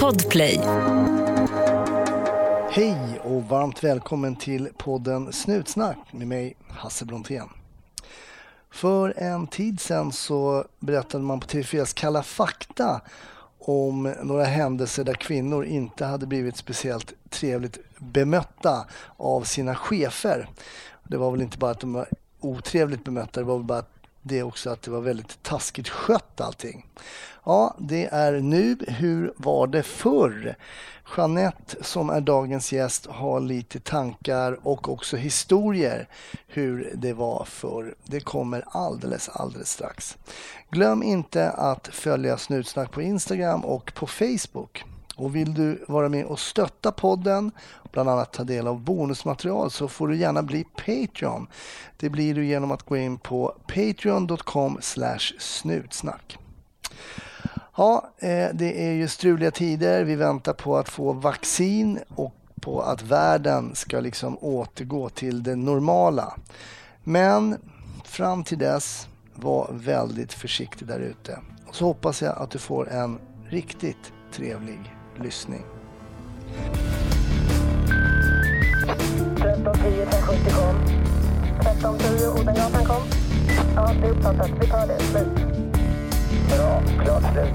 Podplay. Hej och varmt välkommen till podden Snutsnack med mig Hasse Brontén. För en tid sedan så berättade man på TV4s Kalla fakta om några händelser där kvinnor inte hade blivit speciellt trevligt bemötta av sina chefer. Det var väl inte bara att de var otrevligt bemötta, det var väl bara att det också att det var väldigt taskigt skött allting. Ja, det är nu. Hur var det förr? Jeanette som är dagens gäst har lite tankar och också historier hur det var förr. Det kommer alldeles, alldeles strax. Glöm inte att följa Snutsnack på Instagram och på Facebook. Och vill du vara med och stötta podden, bland annat ta del av bonusmaterial, så får du gärna bli Patreon. Det blir du genom att gå in på patreon.com snutsnack. Ja, eh, det är ju struliga tider. Vi väntar på att få vaccin och på att världen ska liksom återgå till det normala. Men fram till dess, var väldigt försiktig där ute. Och så hoppas jag att du får en riktigt trevlig lyssning. 1310 1070 kom. 1310 Odengatan kom. Ja, det är uppfattat. Vi tar det. Slut. Bra. Klart slut.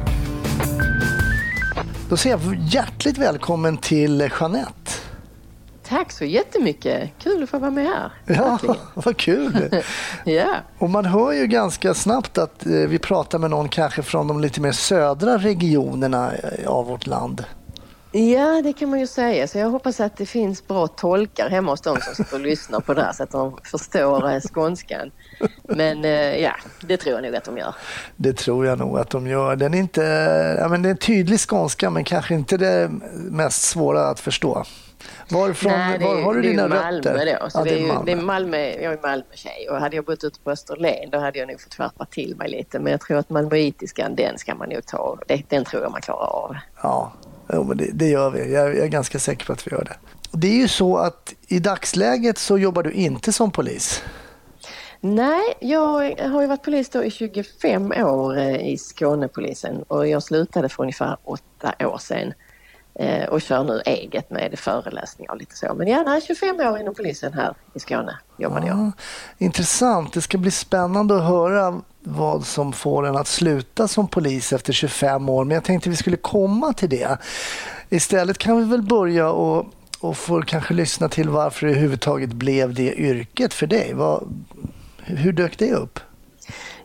Då säger jag hjärtligt välkommen till Jeanette. Tack så jättemycket. Kul att få vara med här. Ja, Verkligen. vad kul. ja. Och man hör ju ganska snabbt att eh, vi pratar med någon kanske från de lite mer södra regionerna eh, av vårt land. ja, det kan man ju säga. Så jag hoppas att det finns bra tolkar hemma hos dem som sitter och lyssnar på det här så att de förstår eh, skånskan. Men ja, det tror jag nog att de gör. Det tror jag nog att de gör. Den är inte, ja, men det är en tydlig skånska men kanske inte det mest svåra att förstå. Varifrån, Nej, det är, var har du dina Malmö rötter? då. Så Ja, det är ju, Malmö. Det är Malmö. Jag är Malmö-tjej och hade jag bott ute på Österlen då hade jag nog fått skärpa till mig lite. Men jag tror att malmöitiskan den ska man nog ta. Det, den tror jag man klarar av. Ja, jo, men det, det gör vi. Jag, jag är ganska säker på att vi gör det. Det är ju så att i dagsläget så jobbar du inte som polis. Nej, jag har ju varit polis då i 25 år eh, i Skånepolisen och jag slutade för ungefär åtta år sedan Eh, och kör nu eget med föreläsningar och lite så. Men gärna 25 år inom polisen här i Skåne jobbade jag. Ah, intressant. Det ska bli spännande att höra vad som får en att sluta som polis efter 25 år. Men jag tänkte vi skulle komma till det. Istället kan vi väl börja och, och få kanske lyssna till varför det överhuvudtaget blev det yrket för dig. Vad, hur dök det upp?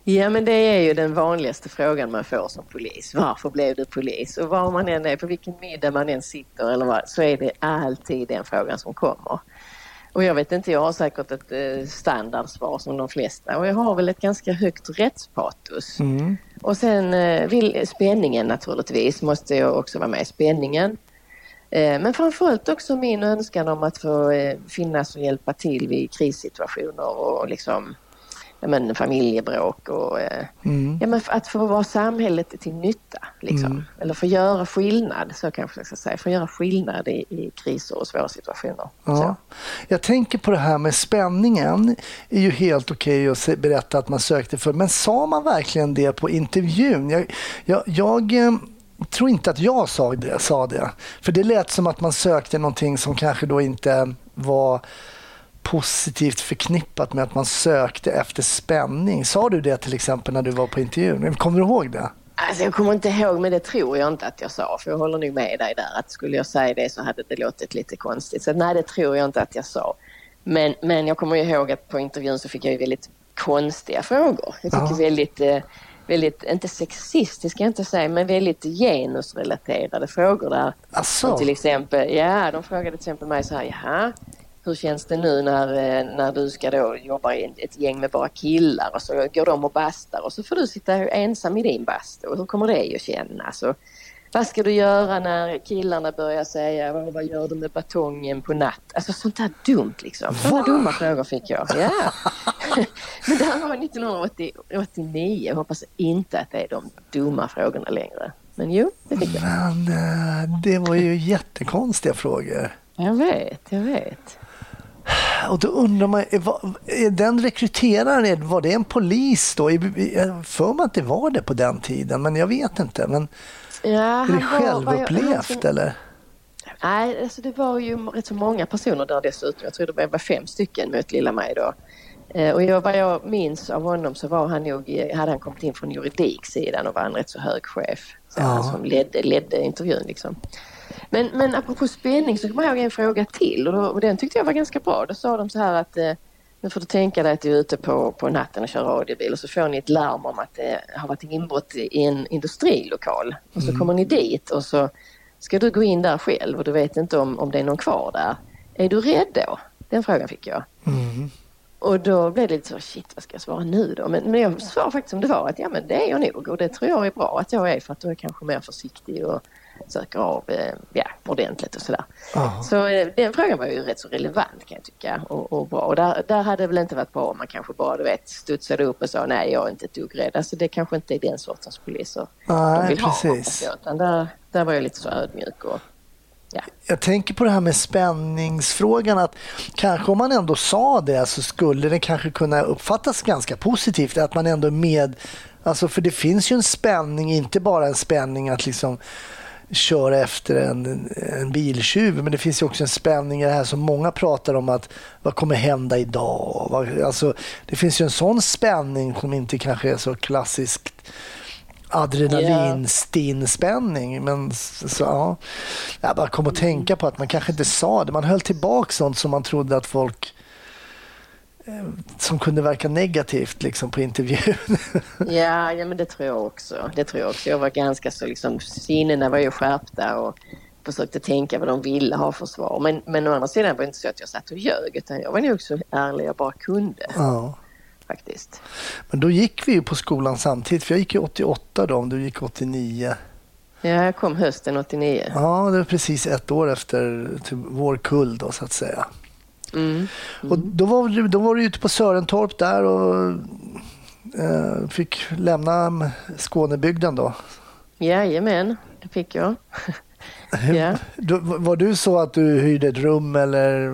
Ja men det är ju den vanligaste frågan man får som polis. Varför blev du polis? Och var man än är, på vilken middag man än sitter eller vad, så är det alltid den frågan som kommer. Och jag vet inte, jag har säkert ett eh, standardsvar som de flesta och jag har väl ett ganska högt rättspatos. Och sen eh, vill, spänningen naturligtvis måste jag också vara med. Spänningen. Eh, men framförallt också min önskan om att få finnas och hjälpa till vid krissituationer och liksom men, familjebråk och eh, ja, men att få vara samhället till nytta. Liksom. Eller få göra skillnad, så kanske jag ska säga. Få göra skillnad i, i kriser och svåra situationer. Ja. Så. Jag tänker på det här med spänningen. är ju helt okej att se- berätta att man sökte för. Men sa man verkligen det på intervjun? Jag, jag, jag eh, tror inte att jag sa det, sa det. För det lät som att man sökte någonting som kanske då inte var positivt förknippat med att man sökte efter spänning. Sa du det till exempel när du var på intervjun? Kommer du ihåg det? Alltså jag kommer inte ihåg, men det tror jag inte att jag sa. För jag håller nog med dig där. Att skulle jag säga det så hade det låtit lite konstigt. Så nej, det tror jag inte att jag sa. Men, men jag kommer ihåg att på intervjun så fick jag ju väldigt konstiga frågor. Jag tycker Ja. väldigt, eh, väldigt, inte sexistiska ska jag inte säga, men väldigt genusrelaterade frågor där. Asså? Till exempel, ja, de frågade till exempel mig så här, jaha, hur känns det nu när, eh, när du ska då jobba i ett gäng med bara killar och så går de och bastar och så får du sitta ensam i din bastu. Och Hur kommer det att kännas? Och vad ska du göra när killarna börjar säga vad, gör du med batongen på natt? Alltså sånt där dumt liksom. Sådana dumma frågor fick jag. Ja. Men det här var 1989. Jag hoppas inte att det är de dumma frågorna längre. Men jo, det fick jag. Men eh, det var ju jättekonstiga frågor. Jag vet, jag vet. Och då undrar man, är, den rekryteraren, var det en polis då? Jag för mig att det var det på den tiden, men jag vet inte. Men Ja, är det jag- självupplevt eller? Nej, alltså det var ju rätt så många personer där dessutom. Jag tror det var fem stycken mot lilla mig då. Eh, Och jag, vad jag minns av honom så var han nog, hade han kommit in från juridiksidan och var en rätt så hög chef. Så Ja. han som ledde, ledde intervjun liksom. Men, men apropå spänning så kommer jag ihåg en fråga till och, då, och den tyckte jag var ganska bra. Då sa de så här att eh, nu får du tänka dig att du är ute på, på natten och kör radiobil och så får ni ett larm om att det har varit inbrott i en industrilokal. Och så kommer ni dit och så ska du gå in där själv och du vet inte om, om det är någon kvar där. Är du rädd då? Den frågan fick jag. Mm. Och då blev det lite så, shit vad ska jag svara nu då? Men, men jag svarade faktiskt som det var att ja men det är jag nog och det tror jag är bra att jag är för att du är kanske mer försiktig och söker av eh, ja, ordentligt och sådär. Så eh, den frågan var ju rätt så relevant kan jag tycka och, och bra. Och där, där hade det väl inte varit bra om man kanske bara du vet studsade upp och sa nej jag är inte ett dugg rädd. Alltså det kanske inte är den sortens poliser de Nej, vill ha. Utan där, där var jag lite så ödmjuk och ja. Jag tänker på det här med spänningsfrågan att kanske om man ändå sa det så skulle det kanske kunna uppfattas ganska positivt att man ändå är med. Alltså för det finns ju en spänning, inte bara en spänning att liksom köra efter en, en biltjuv men det finns ju också en spänning i det här som många pratar om att vad kommer hända idag? Vad, alltså, det finns ju en sån spänning som inte kanske är så klassiskt adrenalinstinn spänning. Men så, ja. Jag bara kom att tänka på att man kanske inte sa det. Man höll tillbaka sånt som man trodde att folk som kunde verka negativt liksom, på intervjun. Ja, ja, men det tror jag också. Det tror jag också. Jag var ganska så liksom, sinnena var ju skärpta och försökte tänka vad de ville ha för svar. Men, men å andra sidan var det inte så att jag satt och ljög utan jag var nog så ärlig jag bara kunde ja. faktiskt. Men då gick vi ju på skolan samtidigt, för jag gick ju 88 då, om du gick 89. Ja, jag kom hösten 89. Ja, det var precis ett år efter typ, vår kull då, så att säga. Mm. Och då var, du, då var du ute på Sörentorp där och eh, fick lämna Skånebygden då. Jajamän, det fick jag. ja. Då, var du så att du hyrde ett rum eller?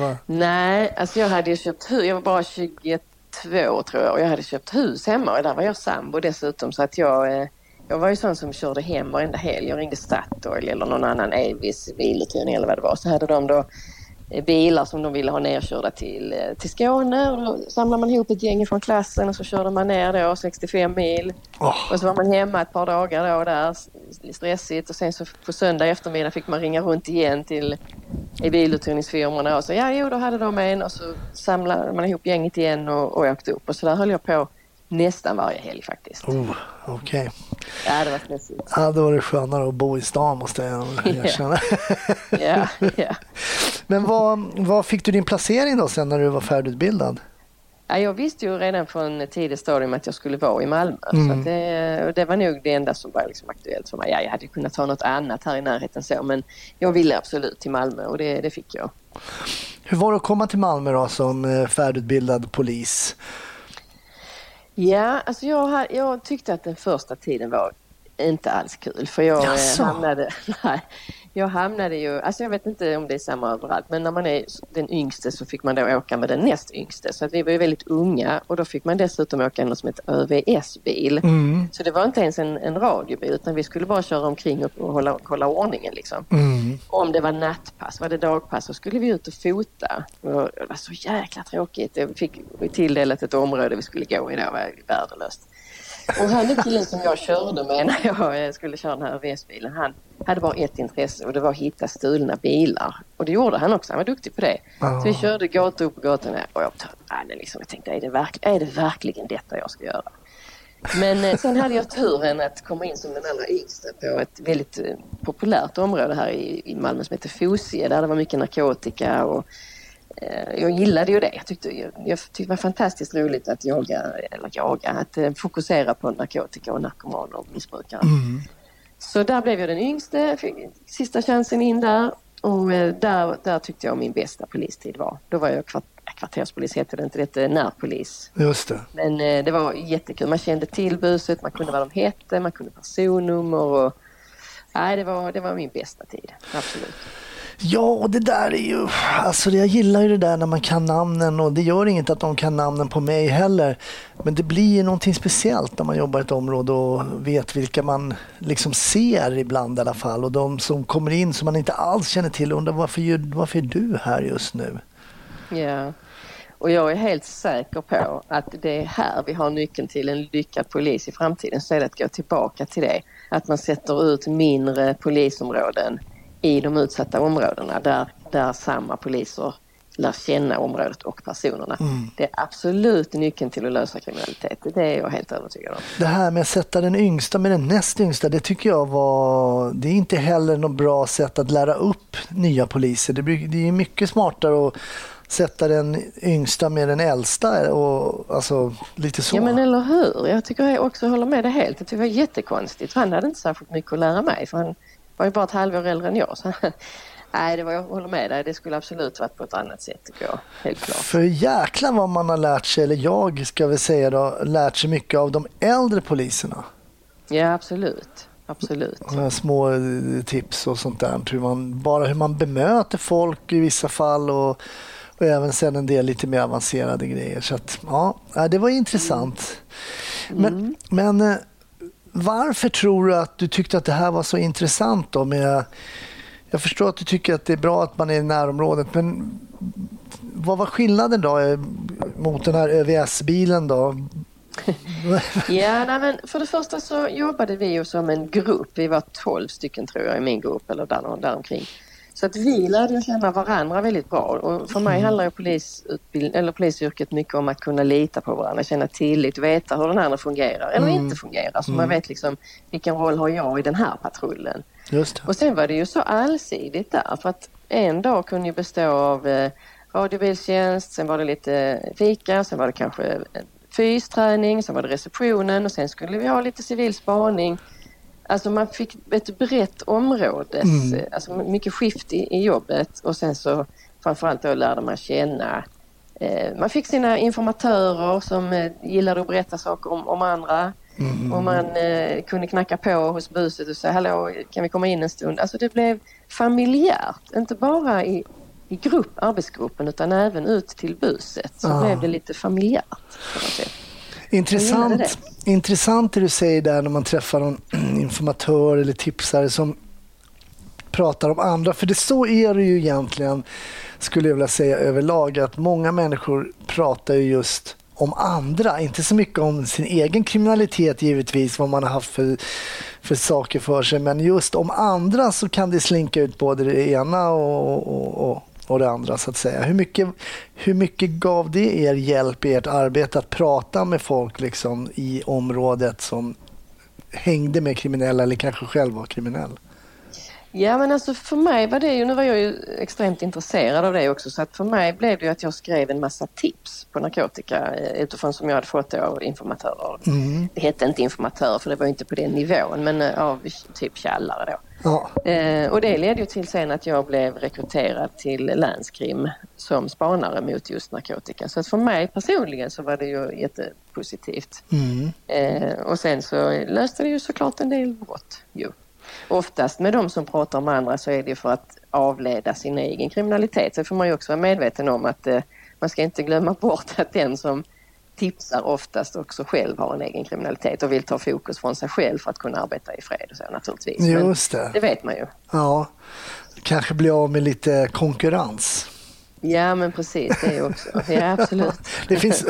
Va? Nej, alltså jag hade köpt hus. Jag var bara 22 tror jag och jag hade köpt hus hemma och där var jag sambo dessutom så att jag eh, jag var ju sån som körde hem varenda helg. Jag ringde Statoil eller någon annan Avis biluthyrning eller vad det var. Så hade de då bilar som de ville ha nerkörda till, eh, till Skåne. Och då samlade man ihop ett gäng från klassen och så körde man ner då 65 mil. Åh, Och så var man hemma ett par dagar då där, stressigt. Och sen så på söndag eftermiddag fick man ringa runt igen till i biluthyrningsfirmorna och så ja jo då hade de en. Och så samlade man ihop gänget igen och, och åkte upp. Och så där höll jag på nästan varje helg faktiskt. oh, okej. Ja det var stressigt. Ja, då var det skönare att bo i stan måste jag erkänna. Ja, ja. Men vad, vad fick du din placering då sen när du var färdigutbildad? Ja, jag visste ju redan från tidigt stadium att jag skulle vara i Malmö. Mm. Så det, det var nog det enda som var liksom aktuellt för mig. Ja, jag hade kunnat ta något annat här i närheten så men jag ville absolut till Malmö och det, det fick jag. Hur var det att komma till Malmö då som eh, färdigutbildad polis? Ja, alltså jag, jag tyckte att den första tiden var inte alls kul för jag eh, Jaså? hamnade, nej, jag hamnade ju, alltså jag vet inte om det är samma överallt men när man är den yngste så fick man då åka med den näst yngste så att vi var ju väldigt unga och då fick man dessutom åka något som heter ÖVS-bil. Mm. Så det var inte ens en, en radiobil utan vi skulle bara köra omkring och, och hålla, kolla ordningen liksom. Mm. Om det var nattpass, var det dagpass så skulle vi ut och fota. Och det var så jäkla tråkigt. Vi fick tilldelat ett område vi skulle gå i, det var värdelöst. Och han killen som jag körde med när jag skulle köra den här VS-bilen, han hade bara ett intresse och det var att hitta stulna bilar. Och det gjorde han också, han var duktig på det. Ja. Så vi körde gata upp och gata ner och jag, nej, det liksom, jag tänkte, är det, verk, är det verkligen detta jag ska göra? Men eh, sen hade jag turen att komma in som den allra yngsta på ett väldigt eh, populärt område här i, i Malmö som heter Fosie där det var mycket narkotika och eh, jag gillade ju det. Jag tyckte, jag, jag tyckte det var fantastiskt roligt att jaga, eller jaga, att eh, fokusera på narkotika och narkomaner och missbrukare. Mm. Så där blev jag den yngste, fick sista chansen in där och eh, där, där tyckte jag min bästa polistid var. Då var jag kvart, kvarterspolis, hette det inte, det hette närpolis. Just det. Men eh, det var jättekul. Man kände till buset, man kunde vad de hette, man kunde personnummer och... Nej, det var, det var min bästa tid. Absolut. Ja, och det där är ju... Alltså jag gillar ju det där när man kan namnen och det gör inget att de kan namnen på mig heller. Men det blir ju någonting speciellt när man jobbar i ett område och vet vilka man liksom ser ibland i alla fall. Och de som kommer in som man inte alls känner till och undrar varför, varför är du här just nu? Ja. Och jag är helt säker på att det är här vi har nyckeln till en lyckad polis i framtiden. Så är det att gå tillbaka till det. Att man sätter ut mindre polisområden i de utsatta områdena där, där samma poliser lär känna området och personerna. Mm. Det är absolut nyckeln till att lösa kriminalitet. Det är jag helt övertygad om. Det här med att sätta den yngsta med den näst yngsta, det tycker jag var... Det är inte heller något bra sätt att lära upp nya poliser. Det, det är mycket smartare att sätta den yngsta med den äldsta och alltså lite så. Ja men eller hur. Jag tycker jag också håller med dig helt. Det var jättekonstigt. Han hade inte särskilt mycket att lära mig för han var ju bara ett halvår äldre än jag. Så, nej, det var, jag håller med dig. Det skulle absolut varit på ett annat sätt tycker jag. Helt klart. För jäklar vad man har lärt sig, eller jag ska väl säga då, lärt sig mycket av de äldre poliserna. Ja absolut. Absolut. Små eh, tips och sånt där. Hur man, bara hur man bemöter folk i vissa fall och, och även sen en del lite mer avancerade grejer. Så att, ja, ja, det var intressant. Men, men eh, varför tror du att du tyckte att det här var så intressant då med jag förstår att du tycker att det är bra att man är i närområdet, men vad var skillnaden då eh, mot den här ÖVS-bilen då? Ja, nej, men för det första så jobbade vi ju som en grupp. Vi var 12 stycken tror jag i min grupp eller där, däromkring. Så att vi lärde känna varandra väldigt bra och för mig handlar ju polisutbildning, eller polisyrket mycket om att kunna lita på varandra, känna tillit, veta hur den andra fungerar eller Mm. inte fungerar. Så man vet liksom vilken roll har jag i den här patrullen. Och sen var det ju så allsidigt där för att en dag kunde ju bestå av eh, radiobilstjänst, sen var det lite fika, sen var det kanske en fysträning, sen var det receptionen och sen skulle vi ha lite civil spaning. Alltså man fick ett brett områdes, Mm. alltså mycket skift i, i jobbet och sen så framförallt då lärde man känna eh, man fick sina informatörer som eh, gillade att berätta saker om, om andra. Och man eh, kunde knacka på hos buset och säga hallå kan vi komma in en stund. Alltså det blev familjärt, inte bara i, i grupp, arbetsgruppen utan även ut till buset. Så Ja. blev det lite familjärt på något sätt. Intressant, intressant det du säger där när man träffar någon informatör eller tipsare som pratar om andra. För det så är det ju egentligen, skulle jag vilja säga överlag, att många människor pratar ju just om andra, inte så mycket om sin egen kriminalitet givetvis, vad man har haft för, för saker för sig, men just om andra så kan det slinka ut både det ena och, och, och, och det andra så att säga. Hur mycket, hur mycket gav det er hjälp i ert arbete att prata med folk liksom, i området som hängde med kriminella eller kanske själv var kriminell? Ja men alltså för mig var det ju, nu var jag ju extremt intresserad av det också så att för mig blev det ju att jag skrev en massa tips på narkotika eh, utifrån som jag hade fått av informatörer. Det hette inte informatörer för det var ju inte på den nivån men eh, av typ källare då. Ja, Eh, och det ledde ju till sen att jag blev rekryterad till länskrim som spanare mot just narkotika. Så att för mig personligen så var det ju jättepositivt. mm. Eh, och sen så löste det ju såklart en del brott ju. Oftast med de som pratar om andra så är det ju för att avleda sin egen kriminalitet. Så får man ju också vara medveten om att eh, man ska inte glömma bort att den som tipsar oftast också själv har en egen kriminalitet och vill ta fokus från sig själv för att kunna arbeta i fred och så naturligtvis. Men just det. det vet man ju. Ja, kanske bli av med lite konkurrens. Ja men precis, det är också. Ja absolut. Det finns,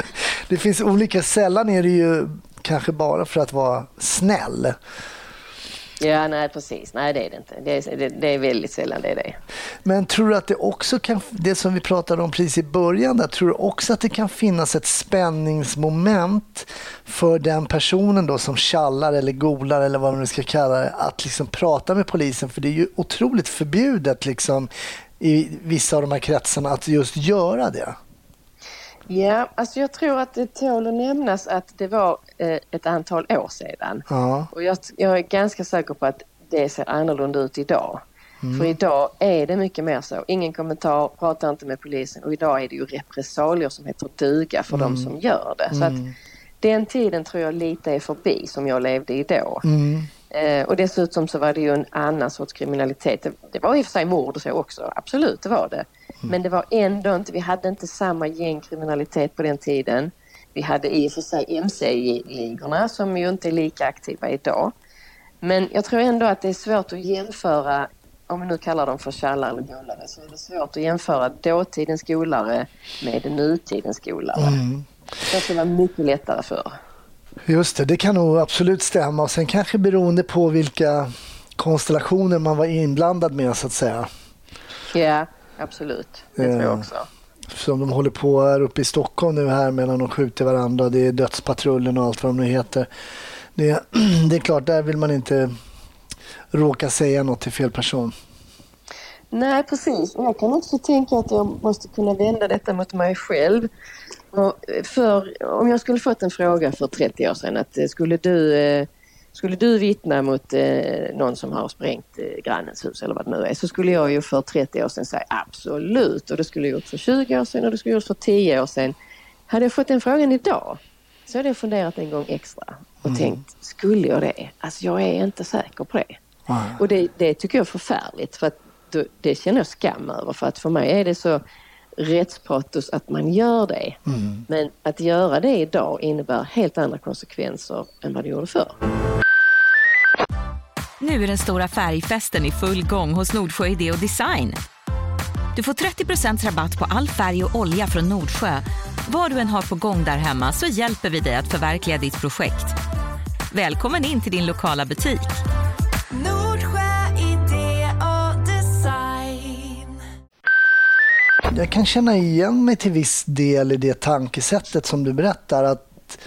det finns olika, sällan är det ju kanske bara för att vara snäll. Ja nej precis, nej det är det inte. Det är, det, det är väldigt sällan det är det. Men tror du att det också kan, det som vi pratade om precis i början, där, tror du också att det kan finnas ett spänningsmoment för den personen då som kallar eller golar eller vad man nu ska kalla det, att liksom prata med polisen? För det är ju otroligt förbjudet liksom i vissa av de här kretsarna att just göra det. Ja, alltså jag tror att det tål att nämnas att det var eh, ett antal år sedan. Ja, Och jag, jag är ganska säker på att det ser annorlunda ut idag. För idag är det mycket mer så. Ingen kommentar, prata inte med polisen och idag är det ju repressalier som heter duga för de som gör det. Så att den tiden tror jag lite är förbi som jag levde i då. mm. Eh, och dessutom så var det ju en annan sorts kriminalitet. Det, det var i och för sig mord och så också, absolut det var det. Men det var ändå inte, vi hade inte samma gängkriminalitet på den tiden. Vi hade i och för sig MC-ligorna som ju inte är lika aktiva idag. Men jag tror ändå att det är svårt att jämföra, om vi nu kallar dem för tjallare eller gullare, så är det svårt att jämföra dåtidens skolare med nutidens skolare. Mm. Det skulle vara mycket lättare för. Just det, det kan nog absolut stämma. Och sen kanske beroende på vilka konstellationer man var inblandad med så att säga. Ja, absolut. Det tror jag Eh, också. Som de håller på här uppe i Stockholm nu här medan de skjuter varandra. Det är dödspatrullen och allt vad de nu heter. Det, det är klart, där vill man inte råka säga något till fel person. Nej, precis. Och jag kan också tänka att jag måste kunna vända detta mot mig själv. Och för, om jag skulle fått en fråga för 30 år sedan att eh, skulle du, eh, skulle du vittna mot eh, någon som har sprängt eh, grannens hus eller vad det nu är så skulle jag ju för 30 år sedan säga absolut och det skulle jag gjort för 20 år sedan och det skulle jag gjort för 10 år sedan. Hade jag fått den frågan idag så hade jag funderat en gång extra och tänkt, skulle jag det? Alltså jag är inte säker på det. Och det, det tycker jag är förfärligt för att då- det känner jag skam över för att för mig är det så rättspatos att man gör det. Men att göra det idag innebär helt andra konsekvenser än vad det gjorde förr. Nu är den stora färgfesten i full gång hos Nordsjö Idé och Design. Du får 30% rabatt på all färg och olja från Nordsjö. Vad du än har på gång där hemma så hjälper vi dig att förverkliga ditt projekt. Välkommen in till din lokala butik. Nordsjö idé och design. Jag kan känna igen mig till viss del i det tankesättet som du berättar. Att,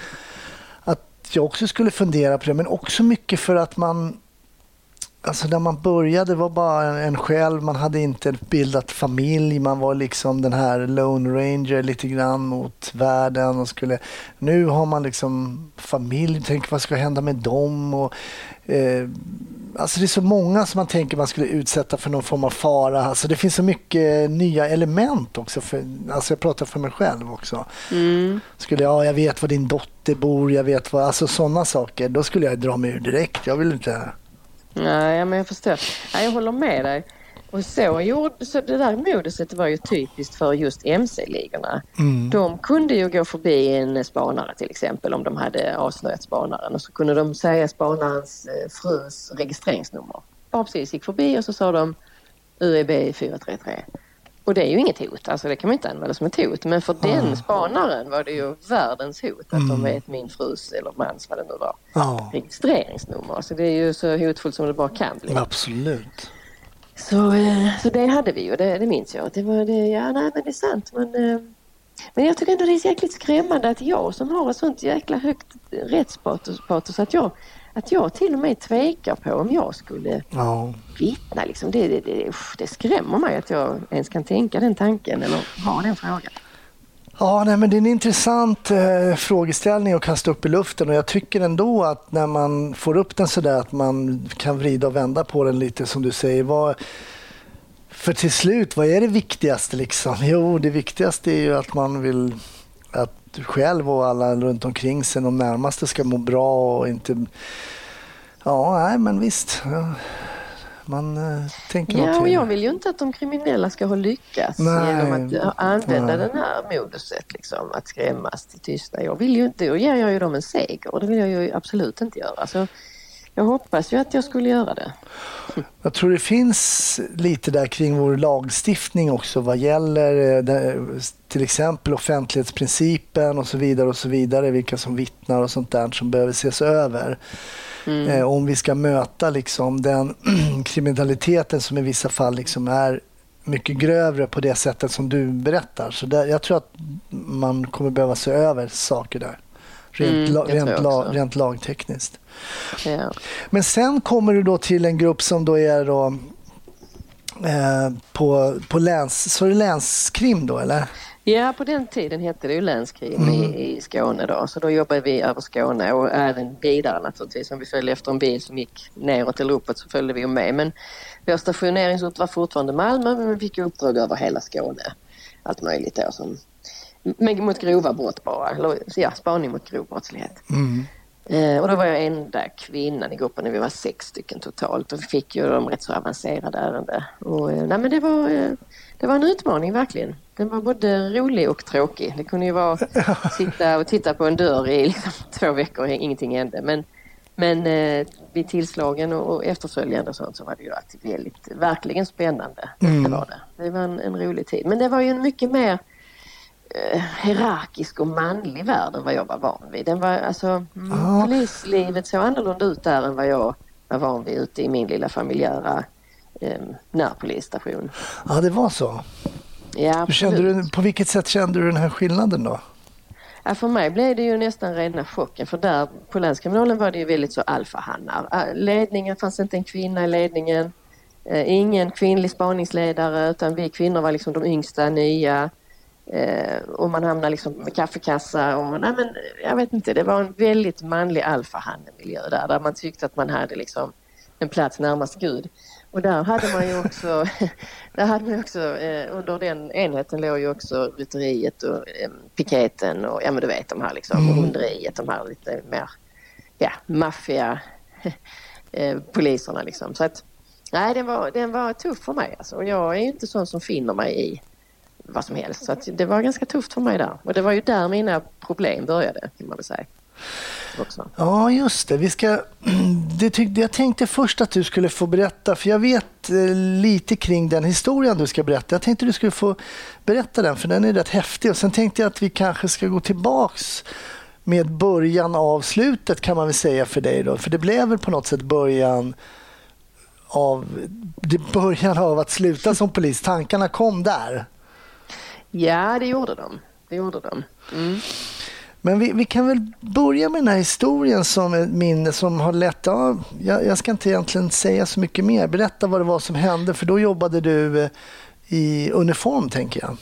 att jag också skulle fundera på det, men också mycket för att man Alltså när man började var bara en själv, man hade inte bildat familj, man var liksom den här Lone Ranger lite grann mot världen och skulle... Nu har man liksom familj, tänk vad ska hända med dem? Och, eh, alltså det är så många som man tänker man skulle utsätta för någon form av fara. Alltså det finns så mycket nya element också. För, alltså jag pratar för mig själv också. Skulle jag, ja, jag vet var din dotter bor, jag vet vad, alltså sådana saker. Då skulle jag dra mig ur direkt. Jag vill inte... Nej, men jag förstår. Nej, jag håller med dig. Och så, gjorde, så det där moduset var ju typiskt för just MC-ligorna. De kunde ju gå förbi en spanare till exempel om de hade avslöjat spanaren och så kunde de säga spanarens eh, frus registreringsnummer. Bara precis gick förbi och så sa de UEB 433. Och det är ju inget hot, alltså det kan man inte använda som ett hot. Men för den spanaren var det ju världens hot att de vet min frus eller mans, vad det nu var, Ja, registreringsnummer. Så det är ju så hotfullt som det bara kan bli. absolut. Så, eh, så det hade vi ju, det, det minns jag. Det var det, ja nej men det är sant men, eh, men jag tycker ändå det är jäkligt skrämmande att jag som har ett sånt jäkla högt rättspatos patos, att jag, att jag till och med tvekar på om jag skulle Ja. vittna liksom. Det, det, det, det skrämmer mig att jag ens kan tänka den tanken eller ha den frågan. Ja, nej, men det är en intressant eh, frågeställning att kasta upp i luften och jag tycker ändå att när man får upp den sådär att man kan vrida och vända på den lite som du säger. Vad, för till slut, vad är det viktigaste liksom? Jo, det viktigaste är ju att man vill att själv och alla runt omkring sig, de närmaste ska må bra och inte... Ja, nej men visst. Ja, Man eh, tänker Ja, och jag vill ju inte att de kriminella ska ha lyckats Nej. genom att eh, använda Nej. den här moduset, liksom, att skrämmas till tystnad. Jag vill ju inte, då ger jag ju dem en seger och det vill jag ju absolut inte göra. Så jag hoppas ju att jag skulle göra det. Jag tror det finns lite där kring vår lagstiftning också vad gäller eh, till exempel offentlighetsprincipen och så vidare och så vidare. Vilka som vittnar och sånt där som behöver ses över. Eh, om vi ska möta liksom den kriminaliteten som i vissa fall liksom är mycket grövre på det sättet som du berättar. Så där, jag tror att man kommer behöva se över saker där. Rent, Mm, la, rent, la, rent lagtekniskt. Ja. Men sen kommer du då till en grupp som då är då eh, på, på läns, så är det länskrim då eller? Ja, på den tiden hette det ju länskrim i, i Skåne då. Så då jobbade vi över Skåne och även vidare naturligtvis. Om vi följde efter en bil som gick neråt eller uppåt så följde vi ju med. Men vår stationeringsort var fortfarande Malmö men vi fick uppdrag över hela Skåne. Allt möjligt då som men mot grova brott bara. Eller ja, spaning mot grov brottslighet. Eh, och då var jag enda kvinnan i gruppen, vi var sex stycken totalt och fick ju de rätt så avancerade ärenden. Och, eh, nej, men det, var, eh, det var en utmaning verkligen. Den var både rolig och tråkig. Det kunde ju vara sitta och titta på en dörr i liksom, två veckor och ingenting hände. Men, men eh, vid tillslagen och, och efterföljande och sånt så var det ju väldigt, verkligen spännande. Det var det. Det var en, en rolig tid. Men det var ju en mycket mer eh, hierarkisk och manlig värld än vad jag var van vid. Den var, alltså, mm, Ja. Polislivet såg annorlunda ut där än vad jag var van vid ute i min lilla familjära eh, närpolisstation. Ja, det var så. Ja, Hur Kände du, på vilket sätt kände du den här skillnaden då? Ja, för mig blev det ju nästan rena chocken för där på länskriminalen var det ju väldigt så alfahannar. Ledningen fanns inte en kvinna i ledningen. Eh, ingen kvinnlig spaningsledare utan vi kvinnor var liksom de yngsta, nya. Eh, och man hamnade liksom med kaffekassa och nej men jag vet inte, det var en väldigt manlig alfahannemiljö där, där man tyckte att man hade liksom en plats närmast Gud. Och där hade man ju också, där hade man också eh, under den enheten låg ju också rytteriet och eh, piketen och ja men du vet de här liksom, och hunderiet, de här lite mer, ja, maffia eh, poliserna liksom. Så att, nej den var, den var tuff för mig alltså. Och jag är ju inte sån som finner mig i vad som helst. Så att det var ganska tufft för mig där. Och det var ju där mina problem började kan man väl säga. Också. Ja, just det. Vi ska, det tyck, jag tänkte först att du skulle få berätta, för jag vet eh, lite kring den historien du ska berätta. Jag tänkte du skulle få berätta den, för den är rätt häftig. Och Sen tänkte jag att vi kanske ska gå tillbaks med början av slutet kan man väl säga för dig. Då. För det blev väl på något sätt början av, det början av att sluta som polis. Tankarna kom där. Ja, det gjorde de. Det gjorde de. Mm. Men vi, vi kan väl börja med den här historien som ett minne som har lett... Ja, jag, jag ska inte egentligen säga så mycket mer. Berätta vad det var som hände, för då jobbade du eh, i uniform, tänker jag.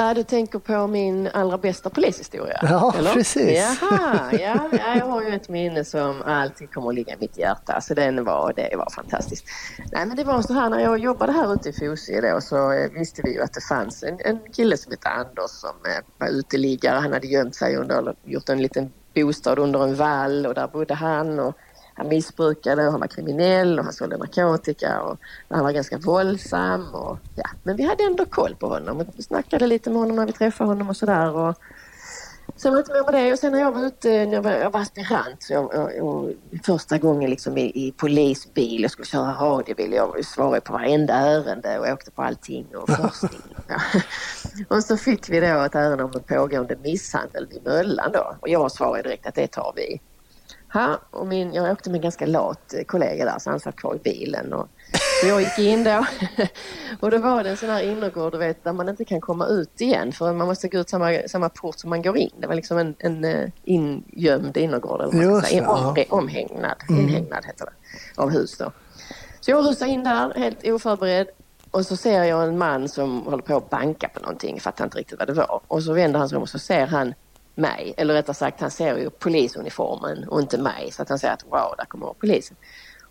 Ja, du tänker på min allra bästa polishistoria? Ja, precis. Jaha, ja, ja, jag har ju ett minne som alltid kommer att ligga i mitt hjärta. Så den var, det var fantastiskt. Nej, men det var så här när jag jobbade här ute i Fosie då så eh, visste vi ju att det fanns en, en kille som hette Anders som eh, var uteliggare. Han hade gömt sig under, eller gjort en liten bostad under en vall och där bodde han. Och han missbrukade och han var kriminell och han sålde narkotika och han var ganska våldsam. Och, ja. Men vi hade ändå koll på honom och snackade lite med honom när vi träffade honom och sådär. Och sen var det inte med det. Och sen när jag var ute, när jag var, jag var aspirant, så jag, jag, och första gången liksom i, i polisbil, jag skulle köra radiobil, jag svarade på varenda ärende och åkte på allting och forskning. Och så fick vi då ett ärende om en pågående misshandel vid Möllan då. Och jag svarade direkt att det tar vi. Ha, och min, jag åkte med en ganska lat kollega där så han satt kvar i bilen. Och, så jag gick in då och då var det en sån här innergård du vet, där man inte kan komma ut igen för man måste gå ut samma, samma port som man går in. Det var liksom en, en eh, ingömd innergård, eller Just säga. en om, omhägnad, inhägnad heter det, av hus då. Så jag rusar in där helt oförberedd och så ser jag en man som håller på att banka på någonting, fattar inte riktigt vad det var. Och så vänder han sig om och så ser han mig, eller rättare sagt han ser ju polisuniformen och inte mig. Så att han säger att wow, där kommer polisen.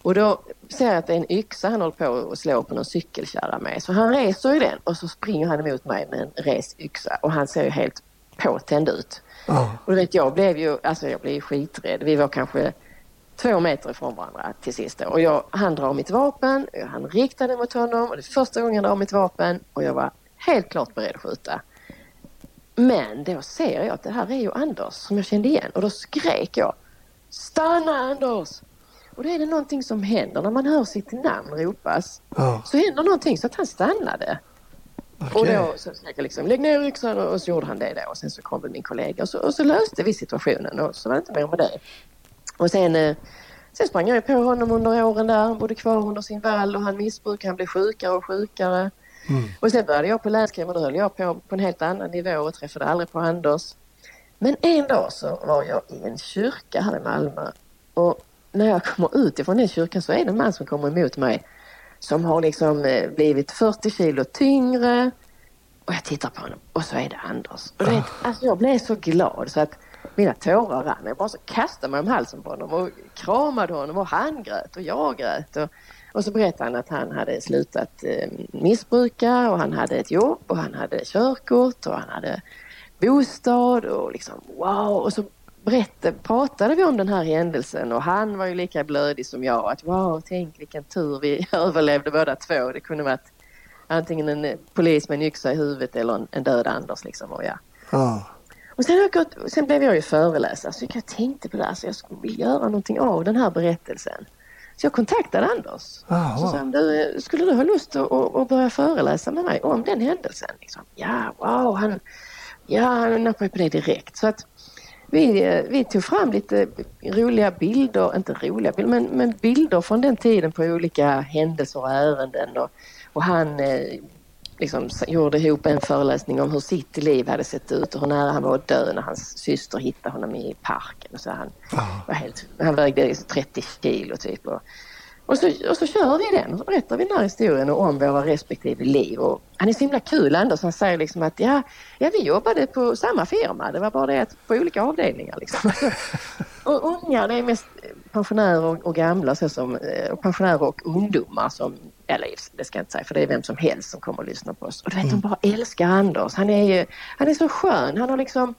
Och då ser jag att det är en yxa han håller på att slå på någon cykelkärra med. Så han reser ju den och så springer han emot mig med en rest yxa och han ser ju helt påtänd ut. Ja. Och du vet, jag blev ju, alltså jag blev skiträdd. Vi var kanske två meter ifrån varandra till sist. då. Och jag, han drar mitt vapen, han riktade mot honom och det är första gången han drar mitt vapen och jag var helt klart beredd att skjuta. Men då ser jag att det här är ju Anders som jag kände igen och då skrek jag Stanna Anders! Och då är det någonting som händer när man hör sitt namn ropas. Ja, Så händer någonting så att han stannade. Och okej. då så skrek jag liksom lägg ner yxan och så gjorde han det då och sen så kom min kollega och så, och så löste vi situationen och så var det inte mer med det. Och sen, eh, sen sprang jag på honom under åren där, han bodde kvar under sin vall och han missbrukade, han blev sjukare och sjukare. Mm. Och sen började jag på länskrim och då höll jag på på en helt annan nivå och träffade aldrig på Anders. Men en dag så var jag i en kyrka här i Malmö och när jag kommer ut ifrån den kyrkan så är det en man som kommer emot mig som har liksom eh, blivit 40 kilo tyngre och jag tittar på honom och så är det Anders. Och vet, alltså jag blev så glad så att mina tårar rann. Jag bara så kastade mig om halsen på honom och kramade honom och han grät och jag grät. Och, och så berättade han att han hade slutat eh, missbruka och han hade ett jobb och han hade körkort och han hade bostad och liksom wow. Och så berättade, pratade vi om den här händelsen och han var ju lika blödig som jag. Att wow, tänk vilken tur vi överlevde båda två. Det kunde varit antingen en polis med en yxa i huvudet eller en, en död Anders liksom. Och ja. Ja. Och sen, har jag gått, sen blev jag ju föreläsare så jag tänkte på det här så jag skulle göra någonting av den här berättelsen. Så jag kontaktade Anders. Jaha. Så sa han, du, skulle du ha lust att, att, börja föreläsa med mig om den händelsen? Liksom. Ja, wow, han, ja, han nappade på det direkt. Så att vi, vi tog fram lite roliga bilder, inte roliga bilder, men, men bilder från den tiden på olika händelser och ärenden. Och, och han eh, liksom gjorde ihop en föreläsning om hur sitt liv hade sett ut och hur nära han var att dö när hans syster hittade honom i parken. Och så han, var helt, han vägde 30 kilo typ. Och, och, så, och så kör vi den och så berättar vi den här historien om våra respektive liv. Och han är så himla kul Anders. Han säger liksom att ja, ja, vi jobbade på samma firma. Det var bara det att på olika avdelningar. Liksom. och unga, det är mest pensionärer och, och gamla så som, eh, och pensionärer och ungdomar som, eller det ska jag inte säga för det är vem som helst som kommer att lyssna på oss. Och du vet, de bara älskar Anders. Han är ju, han är så skön. Han har liksom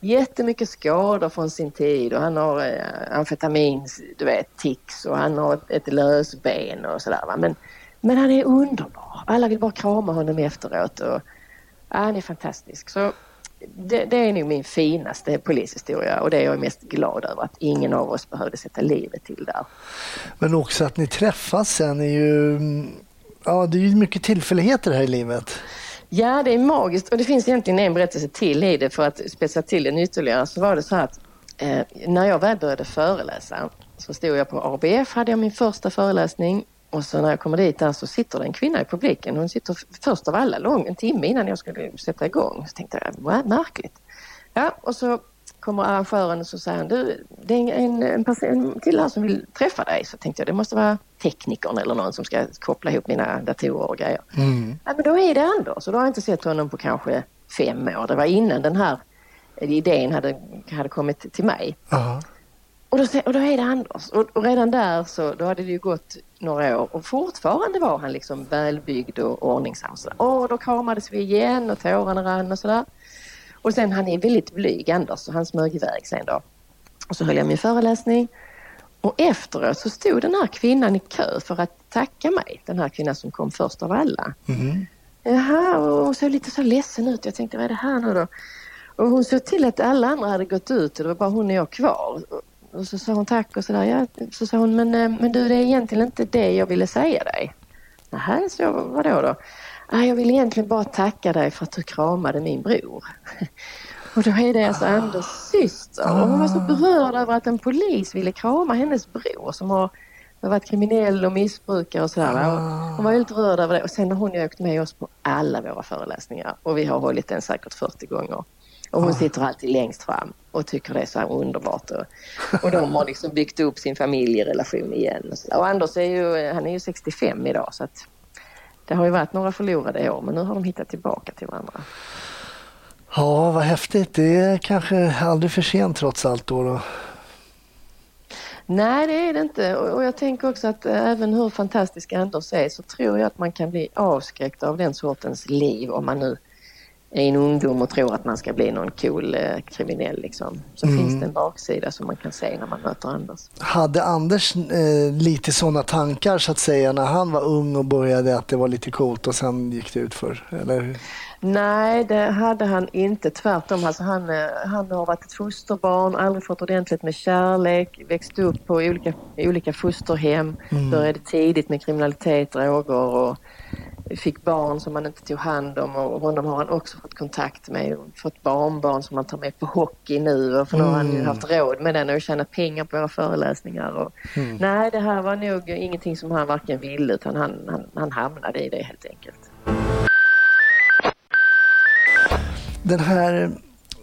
jättemycket skador från sin tid och han har eh, amfetamin, du vet, tics och han har ett, ett lösben och sådär. va. Men, men han är underbar. Alla vill bara krama honom efteråt och ja, han är fantastisk. Så det, det är nog min finaste polishistoria och det är jag mest glad över att ingen av oss behövde sätta livet till där. Men också att ni träffas sen är ju... Ja, det är ju mycket tillfälligheter här i livet. Ja, det är magiskt och det finns egentligen en berättelse till i det för att spetsa till den ytterligare så var det så att eh, när jag väl började föreläsa så stod jag på ABF, hade jag min första föreläsning och så när jag kommer dit där så sitter det en kvinna i publiken. Hon sitter först av alla lång, en timme innan jag skulle sätta igång. Så tänkte jag, vad märkligt. Ja, och så kommer arrangören och så säger han, du, det är en, en, en, en kille här som vill träffa dig. Så tänkte jag, det måste vara teknikern eller någon som ska koppla ihop mina datorer och grejer. Ja, men då är det Anders och då har jag inte sett honom på kanske fem år. Det var innan den här idén hade, hade kommit till mig. Ja. Och då, och då är det Anders. Och, och redan där så då hade det ju gått några år och fortfarande var han liksom välbyggd och ordningsam. Åh, då kramades vi igen och tårarna rann och sådär. Och sen han är väldigt blyg Anders så han smög iväg sen då. Och så höll jag min föreläsning. Och efteråt så stod den här kvinnan i kö för att tacka mig. Den här kvinnan som kom först av alla. Jaha, och hon såg lite så ledsen ut. Jag tänkte, vad är det här nu då? Och hon såg till att alla andra hade gått ut och det var bara hon och jag kvar. Och- så sa hon tack och sådär. Ja, så sa hon, men, eh, men du det är egentligen inte det jag ville säga dig. Nähä, så jag, vadå då? Ah, jag vill egentligen bara tacka dig för att du kramade min bror. Och då är det alltså Anders syster. Och hon var så berörd över att en polis ville krama hennes bror som har varit kriminell och missbrukare och sådär. Och Hon var väldigt rörd över det. Och sen har hon ju åkt med oss på alla våra föreläsningar och vi har hållit den säkert 40 gånger. Och hon sitter alltid längst fram och tycker det är så här underbart. Och, och de har liksom byggt upp sin familjerelation igen. Och, Anders är ju, han är ju 65 idag så att det har ju varit några förlorade år men nu har de hittat tillbaka till varandra. ja, vad häftigt. Det är kanske aldrig för sent trots allt då. då. Nej, det är det inte. Och jag tänker också att eh, även hur fantastisk Anders är så tror jag att man kan bli avskräckt av den sortens liv om man nu en ungdom och tror att man ska bli någon cool eh, kriminell. Liksom. Så finns det en baksida som man kan se när man möter Anders. Hade Anders eh, lite sådana tankar så att säga när han var ung och började att det var lite coolt och sen gick det ut för Eller? Nej, det hade han inte. Tvärtom. Alltså han, eh, han har varit ett fosterbarn, aldrig fått ordentligt med kärlek, växt upp på olika, olika fosterhem, började tidigt med kriminalitet, droger och fick barn som han inte tog hand om och honom har han också fått kontakt med. och Fått barnbarn som han tar med på hockey nu och för nu har han ju haft råd med den och tjänat pengar på våra föreläsningar. Och, Nej, det här var nog ingenting som han varken ville utan han, han, han hamnade i det helt enkelt. Den här,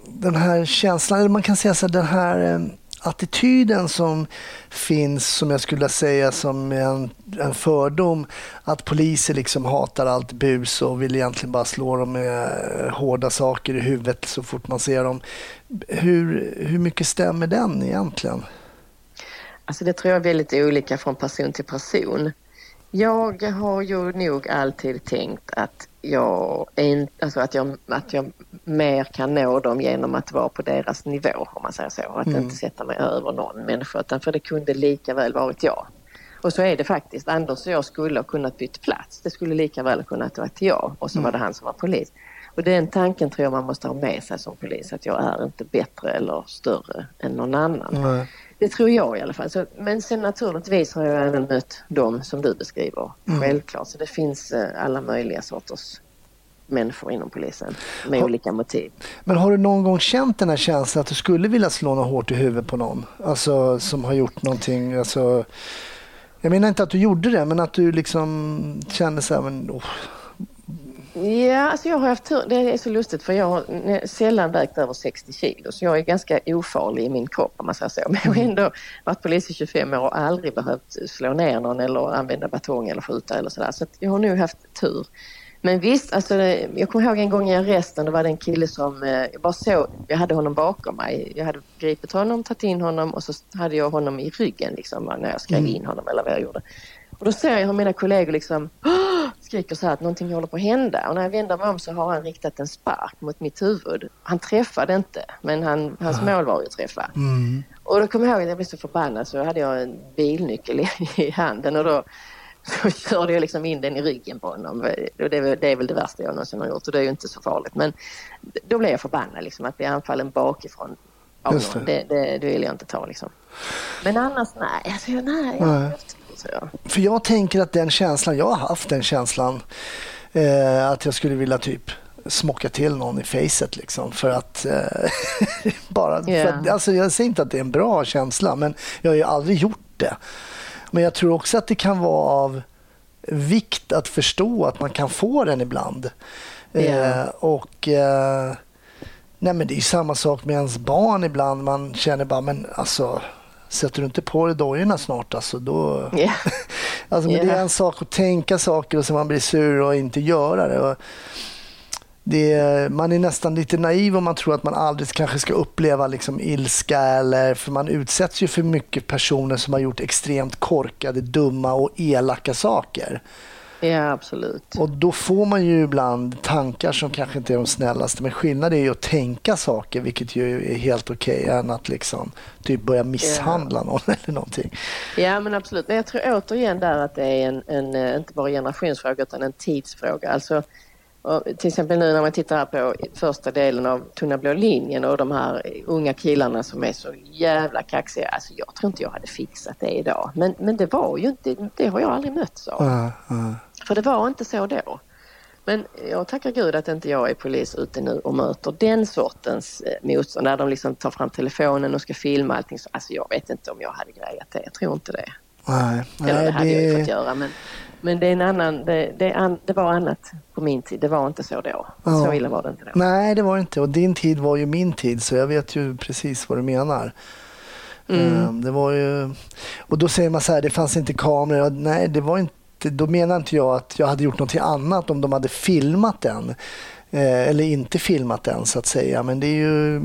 den här känslan, eller man kan säga så här, den här eh, attityden som finns, som jag skulle säga som en, en fördom, att poliser liksom hatar allt bus och vill egentligen bara slå dem med eh, hårda saker i huvudet så fort man ser dem. Hur, hur mycket stämmer den egentligen? Alltså det tror jag är väldigt olika från person till person. Jag har ju nog alltid tänkt att jag, in, alltså att jag, att jag mer kan nå dem genom att vara på deras nivå om man säger så. Att inte sätta mig över någon människa utan för det kunde lika väl varit jag. Och så är det faktiskt. Anders och jag skulle ha kunnat byta plats. Det skulle lika väl ha kunnat vara jag och så var det han som var polis. Och den tanken tror jag man måste ha med sig som polis att jag är inte bättre eller större än någon annan. Nej. Det tror jag i alla fall. Så, men sen naturligtvis har jag även mött dem som du beskriver. Självklart. Så det finns eh, alla möjliga sorters människor inom polisen med Ha- olika motiv. Men har du någon gång känt den här känslan att du skulle vilja slå något hårt i huvudet på någon? Alltså som har gjort någonting, alltså jag menar inte att du gjorde det, men att du liksom kände så här, men, oh, Ja, alltså jag har haft tur. Det är så lustigt för jag har sällan vägt över 60 kilo så jag är ganska ofarlig i min kropp om man säger så. Men jag har ändå varit polis i 25 år och aldrig behövt slå ner någon eller använda batong eller skjuta eller sådär. Så att jag har nog haft tur. Men visst, alltså, jag kommer ihåg en gång i arresten, då var det en kille som, eh, jag bara såg, jag hade honom bakom mig. Jag hade gripit honom, tagit in honom och så hade jag honom i ryggen liksom, när jag skrev in honom eller vad jag gjorde. Och då ser jag hur mina kollegor liksom skriker så här att någonting håller på att hända. Och när jag vänder mig om så har han riktat en spark mot mitt huvud. Han träffade inte, men han, hans mål var ju att träffa. Och då kommer jag ihåg att jag blev så förbannad så hade jag en bilnyckel i, handen och då så körde jag liksom in den i ryggen på honom. Och det, är väl- det är väl det värsta jag någonsin har gjort och det är ju inte så farligt. Men då blev jag förbannad liksom att bli anfallen bakifrån av Just någon. det. Det, det, det vill jag inte ta liksom. Men annars nej, alltså, jag- nej. Jag, Så jag. För jag tänker att den känslan, jag har haft den känslan eh, att jag skulle vilja typ smocka till någon i facet liksom för att eh, bara, för Ja. att, alltså jag säger inte att det är en bra känsla men jag har ju aldrig gjort det. Men jag tror också att det kan vara av vikt att förstå att man kan få den ibland. Ja. Eh, och eh, nej men det är ju samma sak med ens barn ibland. Man känner bara, men alltså sätter du inte på dig dojorna snart alltså då... Ja. Alltså, men Det Ja. är en sak att tänka saker och så man blir sur och inte göra det. Och det är, man är nästan lite naiv om man tror att man aldrig kanske ska uppleva liksom ilska eller för man utsätts ju för mycket personer som har gjort extremt korkade, dumma och elaka saker. Ja, absolut. Och då får man ju ibland tankar som kanske inte är de snällaste. Men skillnaden är ju att tänka saker, vilket ju är helt okej, än att liksom typ börja misshandla någon eller någonting. Ja men absolut. Men jag tror återigen där att det är en, en eh, inte bara generationsfråga utan en tidsfråga. Alltså, och till exempel nu när man tittar här på första delen av Tunna blå linjen och de här unga killarna som är så jävla kaxiga. Alltså jag tror inte jag hade fixat det idag. Men, men det var ju inte, det har jag aldrig mötts av. Ja, ja. För det var inte så då. Men jag tackar gud att inte jag är polis ute nu och möter den sortens eh, motstånd där de liksom tar fram telefonen och ska filma allting. Så, alltså jag vet inte om jag hade grejat det. Jag tror inte det. Nej, Eller det hade jag ju fått det, göra men, men det, är en annan, det, det, an, det var annat på min tid. Det var inte så då. Ja. Så illa var det inte då. nej, det var det inte. Och din tid var ju min tid, så jag vet ju precis vad du menar. Ehm, Det var ju... Och då säger man så här, det fanns inte kameror. Nej, det var inte... Då menar inte jag att jag hade gjort något annat om de hade filmat den. Eh, eller inte filmat den så att säga. Men det är ju...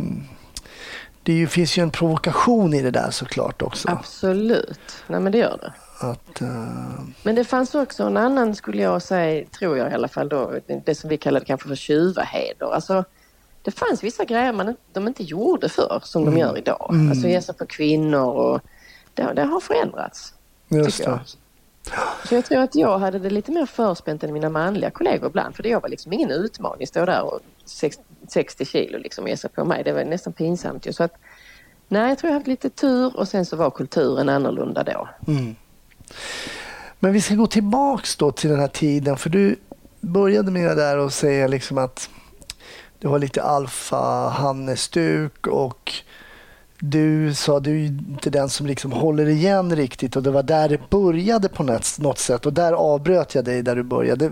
Det är ju, finns ju en provokation i det där såklart också. Absolut. Nej men det gör det. Att, eh, Men det fanns också en annan, skulle jag säga, tror jag i alla fall då, det som vi kallade kanske för tjuvaheder. Alltså, det fanns vissa grejer man de inte gjorde förr som de gör idag. Alltså ge sig på kvinnor och det, det har förändrats. just tycker jag. Så jag tror att jag hade det lite mer förspänt än mina manliga kollegor ibland. För det jag var liksom ingen utmaning. Stå där och 60 kilo liksom ge sig på mig. Det var nästan pinsamt ju. Så att, nej, jag tror jag hade lite tur och sen så var kulturen annorlunda då. Mm. Men vi ska gå tillbaks då till den här tiden. För du började med det där och säga liksom att du har lite alfa-hannestuk och du sa du är inte den som liksom håller igen riktigt och det var där det började på något sätt och där avbröt jag dig där du började.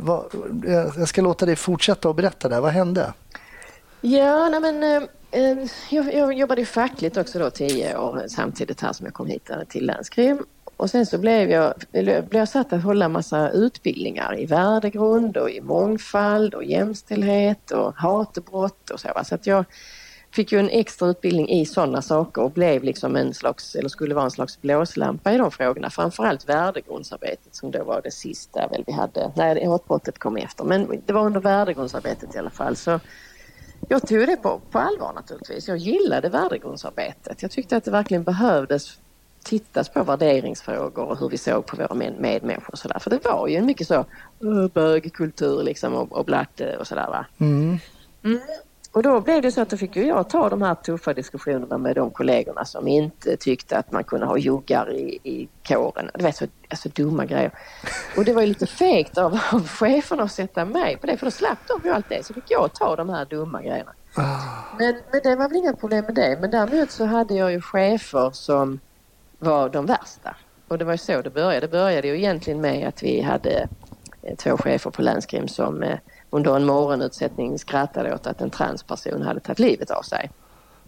Jag ska låta dig fortsätta och berätta där. Vad hände? Ja, nej men eh, eh, jag, jag jobbade ju fackligt också då tio år samtidigt här som jag kom hit till länskrim. Och sen så blev jag, blev jag satt att hålla massa utbildningar i värdegrund och i mångfald och jämställdhet och hatbrott och så. Så att jag fick ju en extra utbildning i sådana saker och blev liksom en slags, eller skulle vara en slags blåslampa i de frågorna. Framförallt värdegrundsarbetet som då var det sista väl vi hade. Nej, hatbrottet kom efter. Men det var under värdegrundsarbetet i alla fall. Så jag tog det på, på allvar naturligtvis. Jag gillade värdegrundsarbetet. Jag tyckte att det verkligen behövdes tittas på värderingsfrågor och hur vi såg på våra med, medmänniskor och sådär. För det var ju en mycket så bögkultur liksom och, och blatte och sådär va. Mm. Mm. Och då blev det så att då fick ju jag ta de här tuffa diskussionerna med de kollegorna som inte tyckte att man kunde ha juggar i, i kåren. Det var så alltså, dumma grejer. Och det var ju lite fegt av, av cheferna att sätta mig på det för då slapp de ju allt det. Så fick jag ta de här dumma grejerna. Men, men det var väl inga problem med det. Men däremot så hade jag ju chefer som var de värsta. Och det var ju så det började. Det började ju egentligen med att vi hade eh, två chefer på länskrim som eh, under en morgonutsättning skrattade åt att en transperson hade tagit livet av sig.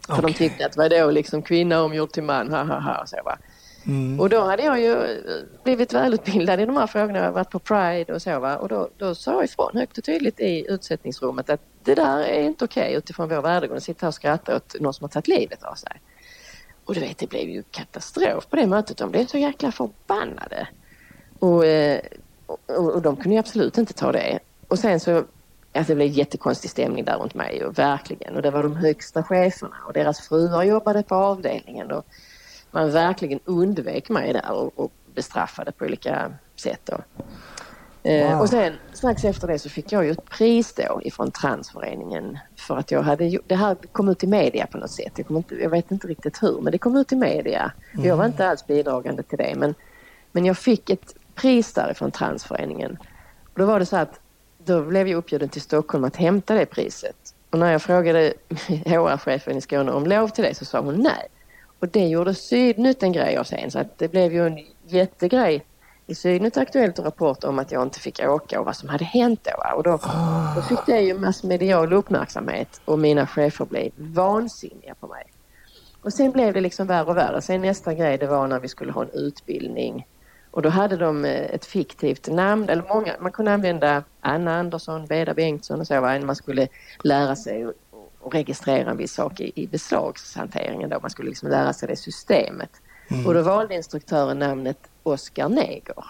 För de tyckte att vadå liksom kvinna omgjord till man, ha ha ha och så va. Mm. Och då hade jag ju eh, blivit välutbildad i de här frågorna. Jag varit på Pride och så va. Och då, då sa jag ifrån högt och tydligt i utsättningsrummet att det där är inte okej utifrån vår värdegrund. Att sitta och skratta åt någon som har tagit livet av sig. Och du vet, det blev ju katastrof på det mötet. De blev så jäkla förbannade. Och, eh, och, och de kunde ju absolut inte ta det. Och sen så, alltså det blev jättekonstig stämning där runt mig och verkligen. Och det var de högsta cheferna och deras fruar jobbade på avdelningen. Och man verkligen undvek mig där och, och bestraffade på olika sätt. Då. Eh, Wow. Och sen strax efter det så fick jag ju ett pris då ifrån Transföreningen för att jag hade det här kom ut i media på något sätt. Jag, kom inte, jag vet inte riktigt hur men det kom ut i media. Jag var inte alls bidragande till det men, men jag fick ett pris därifrån Transföreningen. Och då var det så att då blev jag uppbjuden till Stockholm att hämta det priset. Och när jag frågade HR-chefen i Skåne om lov till det så sa hon nej. Och det gjorde Sydnytt en grej av sen så att det blev ju en jättegrej i Sydnytt Aktuellt och Rapport om att jag inte fick åka och vad som hade hänt då. Och då, då fick det ju massmedial uppmärksamhet och mina chefer blev vansinniga på mig. Och sen blev det liksom värre och värre. Sen nästa grej det var när vi skulle ha en utbildning. Och då hade de eh, ett fiktivt namn, eller många, man kunde använda Anna Andersson, Beda Bengtsson och så, va, man skulle lära sig och, och registrera en viss sak i, i beslagshanteringen då. Man skulle liksom lära sig det systemet. Och då valde instruktören namnet Oskar Neger.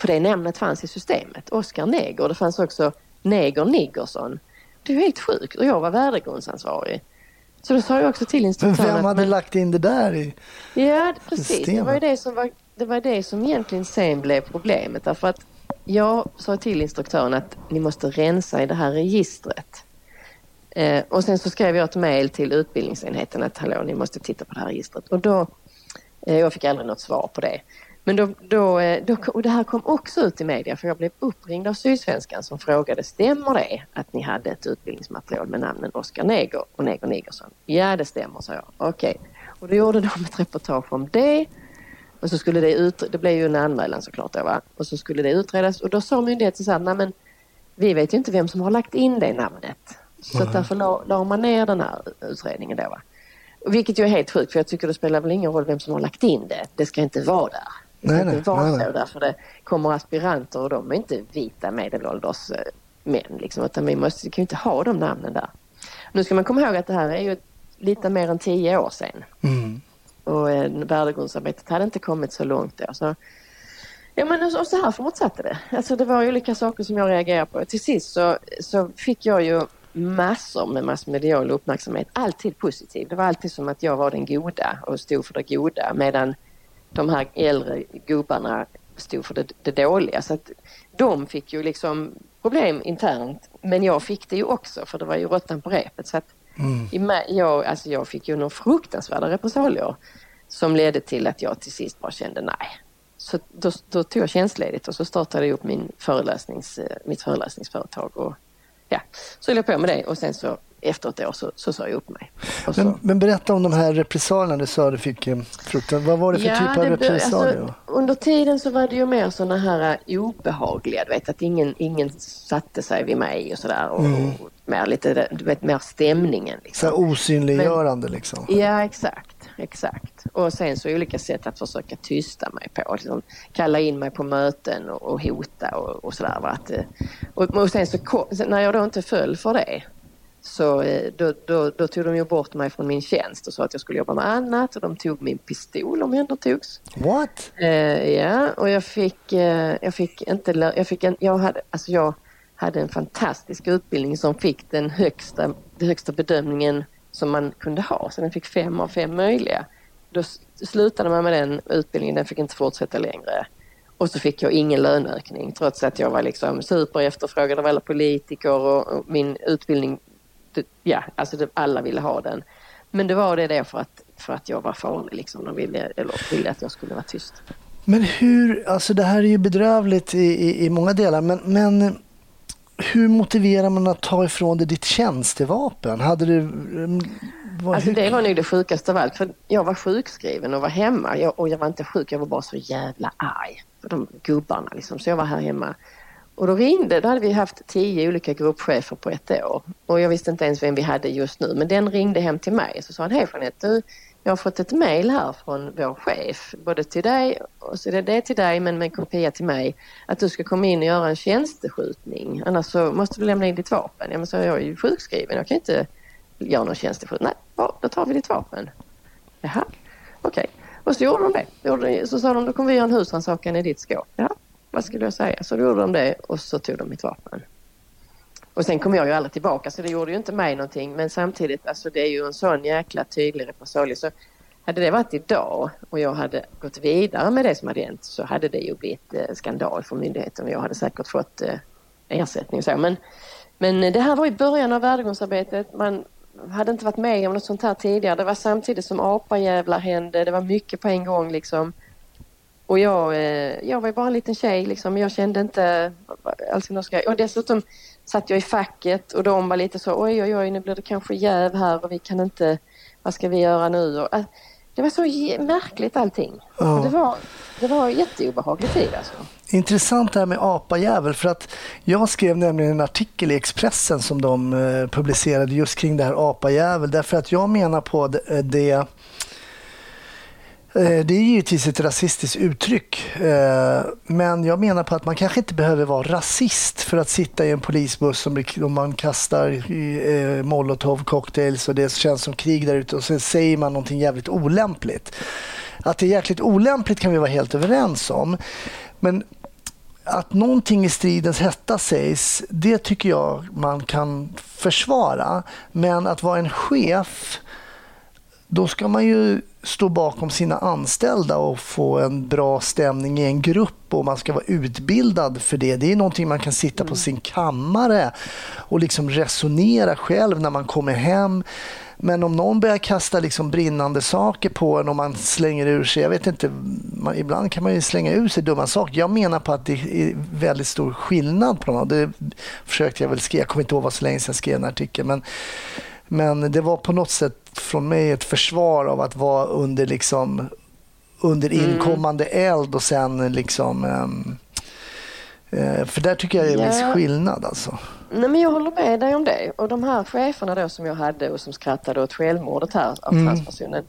För det namnet fanns i systemet, Oskar Neger. Det fanns också Neger Niggersson. Det är ju helt sjukt och jag var värdegrundsansvarig. Så då sa jag också till Men instruktören vem att hade men- lagt in det där i... Ja, precis. Det systemet. var ju det som, var, det var det som egentligen sen blev problemet. Därför att jag sa till instruktören att ni måste rensa i det här registret. Eh, och sen så skrev jag ett mejl till utbildningsenheten att hallå, ni måste titta på det här registret. Och då, eh, jag fick aldrig något svar på det. Men då, då, eh, då, och det här kom också ut i media för jag blev uppringd av Sydsvenskan som frågade stämmer det att ni hade ett utbildningsmaterial med namnen Oskar Neger och Neger Nigersson? Ja det stämmer, sa jag. Okej. Och då gjorde de ett reportage om det och så skulle det ut, det blev ju en anmälan såklart då va. Och så skulle det utredas och då sa myndigheten så här, nej men vi vet ju inte vem som har lagt in det namnet. Så att därför la, la man ner den här utredningen då va. Vilket ju är helt sjukt för jag tycker det spelar väl ingen roll vem som har lagt in det. Det ska inte vara där. Det ska Nej, nej, inte vara nej, nej. så därför det kommer aspiranter och de är inte vita medelålders eh, män liksom. Utan vi måste, vi kan ju inte ha de namnen där. Nu ska man komma ihåg att det här är ju lite mer än tio år sedan. Mm. Och värdegrundsarbetet hade inte kommit så långt då. Så, ja men och så, här fortsatte det. Alltså det var olika saker som jag reagerade på. Till sist så, så fick jag ju massor med massmedial uppmärksamhet. Alltid positiv. Det var alltid som att jag var den goda och stod för det goda medan de här äldre gubbarna stod för det, det dåliga. Så att de fick ju liksom problem internt men jag fick det ju också för det var ju råttan på repet. Så att Mm. jag, alltså jag fick ju några fruktansvärda repressalier som ledde till att jag till sist bara kände nej. Så då, då tog jag tjänstledigt och så startade jag upp min föreläsnings, eh, mitt föreläsningsföretag. Och, ja, så höll jag på med det och sen så efter ett år så, så sa jag upp mig. Så, Men, men berätta om de här repressalierna du sa du fick eh, fruktan. Vad var det för typ av det- repressalier? alltså, under tiden så var det ju mer sådana här eh, obehagliga, du vet att ingen, ingen satte sig vid mig och sådär. Och, och mer lite, du vet, mer stämningen. så här Liksom. osynliggörande liksom. Ja, exakt. exakt. Och sen så olika sätt att försöka tysta mig på. Liksom, kalla in mig på möten och, och hota och, och sådär. eh, och, och sen så när jag då inte föll för det så eh, då, då, då tog de ju bort mig från min tjänst och sa att jag skulle jobba med annat och de tog min pistol om jag togs. What? Eh, ja, och jag fick, eh, jag fick inte, jag fick en, jag hade, alltså jag hade en fantastisk utbildning som fick den högsta, den högsta bedömningen som man kunde ha. Så den fick fem av fem möjliga. Då slutade man med den utbildningen, den fick inte fortsätta längre. Och så fick jag ingen löneökning trots att jag var liksom super efterfrågad av alla politiker och, min utbildning, ja, alltså det, alla ville ha den. Men det var det då för att, för att jag var farlig liksom. De ville, eller ville att jag skulle vara tyst. Men hur, alltså det här är ju bedrövligt i, i, i många delar, men, men hur motiverar man att ta ifrån dig ditt tjänstevapen? Hade du... mm, Vad, Alltså hur- det var nog det sjukaste av allt. För jag var sjukskriven och var hemma. Jag, och jag var inte sjuk, jag var bara så jävla arg. För de gubbarna liksom. Så jag var här hemma. Och då ringde, då hade vi haft tio olika gruppchefer på ett år. Och jag visste inte ens vem vi hade just nu. Men den ringde hem till mig. Så sa han, hej Jeanette, du, jag har fått ett mejl här från vår chef. Både till dig, och så är det det till dig men med en kopia till mig. Att du ska komma in och göra en tjänsteskjutning. Annars så måste du lämna in ditt vapen. Ja men så jag är ju sjukskriven, jag kan inte göra någon tjänsteskjutning. Nej, bra, då tar vi ditt vapen. Jaha, okej. Och så gjorde de det. Så sa de, då kommer vi göra en husrannsakan i ditt skåp. Jaha, vad skulle jag säga? Så då gjorde de det och så tog de mitt vapen. Och sen kom jag ju aldrig tillbaka så det gjorde ju inte mig någonting. Men samtidigt, alltså det är ju en sån jäkla tydlig repressalie. Så hade det varit idag och jag hade gått vidare med det som hade hänt så hade det ju blivit eh, skandal för myndigheten och jag hade säkert fått eh, ersättning och så. Men, men det här var i början av värdegrundsarbetet. Man hade inte varit med om något sånt här tidigare. Det var samtidigt som apajävlar hände. Det var mycket på en gång liksom. Och jag, eh, jag var ju bara en liten tjej liksom. Jag kände inte alls någon ska... Och dessutom satt jag i facket och de var lite så oj oj oj nu blir det kanske jäv här och vi kan inte... Vad ska vi göra nu? Och, eh, det var så märkligt allting. Ja. Det var, det var jätteobehaglig tid alltså. Intressant det här med apajävel för att jag skrev nämligen en artikel i Expressen som de eh, publicerade just kring det här apajävel därför att jag menar på det, det Eh, det är givetvis ett rasistiskt uttryck, eh, men jag menar på att man kanske inte behöver vara rasist för att sitta i en polisbuss om man kastar eh, molotovcocktails och det känns som krig där ute och sen säger man någonting jävligt olämpligt. Att det är jäkligt olämpligt kan vi vara helt överens om. Men att någonting i stridens hetta sägs, det tycker jag man kan försvara. Men att vara en chef då ska man ju stå bakom sina anställda och få en bra stämning i en grupp och man ska vara utbildad för det. Det är någonting man kan sitta på sin kammare och liksom resonera själv när man kommer hem. Men om någon börjar kasta liksom brinnande saker på en och man slänger ur sig, jag vet inte, man, ibland kan man ju slänga ur sig dumma saker. Jag menar på att det är väldigt stor skillnad på dem. Det försökte jag väl skriva, jag kommer inte ihåg vad så länge sedan jag skrev den artikeln. Men, men det var på något sätt från mig ett försvar av att vara under liksom under inkommande eld och sen liksom ehm, eh, för där tycker jag det är en viss Ja. skillnad alltså. Nej men jag håller med dig om det. Och de här cheferna då som jag hade och som skrattade åt självmordet här av Mm. transpersonen.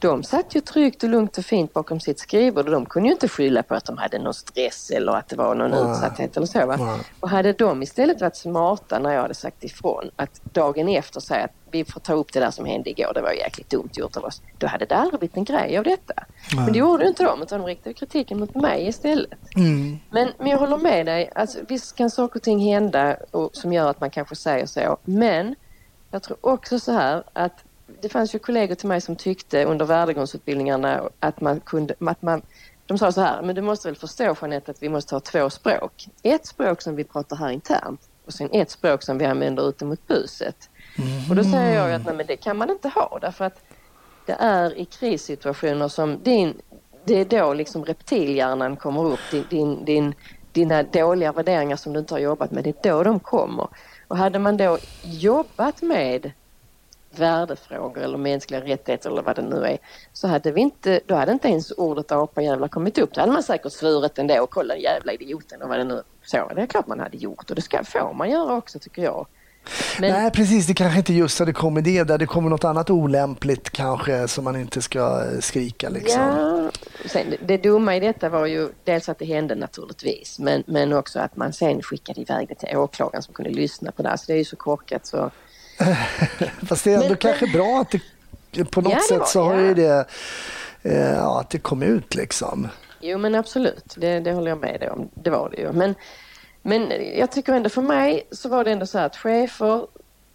De satt ju tryggt och lugnt och fint bakom sitt skrivbord och de kunde ju inte skylla på att de hade någon stress eller att det var någon Nej. utsatthet eller så. Va? Nej. Och hade de istället varit smarta när jag hade sagt ifrån att dagen efter säga att vi får ta upp det där som hände igår, det var jäkligt dumt gjort av oss. Då hade det aldrig blivit en grej av detta. Men det gjorde inte de utan de riktade kritiken mot mig istället. Mm. Men, men jag håller med dig. Alltså, visst kan saker och ting hända och, som gör att man kanske säger så. Men jag tror också så här att det fanns ju kollegor till mig som tyckte under värdegrundsutbildningarna att man kunde... Att man, de sa så här, men du måste väl förstå Jeanette att vi måste ha två språk. Ett språk som vi pratar här internt och sen ett språk som vi använder ute mot buset. Och då säger jag ju att nej, men det kan man inte ha därför att det är i krissituationer som din, det är då liksom reptilhjärnan kommer upp. Din, din, din, dina dåliga värderingar som du inte har jobbat med, det är då de kommer. Och hade man då jobbat med värdefrågor eller mänskliga rättigheter eller vad det nu är så hade vi inte, då hade inte ens ordet apajävlar kommit upp. Då hade man säkert svurit ändå och kollat jävla idioten och vad det nu så. Det är klart man hade gjort och det ska, får man göra också tycker jag. Men, Nej precis, det kanske inte just hade kommit det där. Det kommer något annat olämpligt kanske som man inte ska eh, skrika liksom. Ja, sen, det, dumma i detta var ju dels att det hände naturligtvis men, men också att man sen skickade iväg det till åklagaren som kunde lyssna på det. här. Så det är ju så korkat så. Fast det är ändå Men- kanske bra att det på något Ja, sätt var- så har ja. ju det eh, ja, att det kom ut liksom. Jo men absolut, det, det håller jag med dig om. Det var det ju. Men, Men jag tycker ändå för mig så var det ändå så att chefer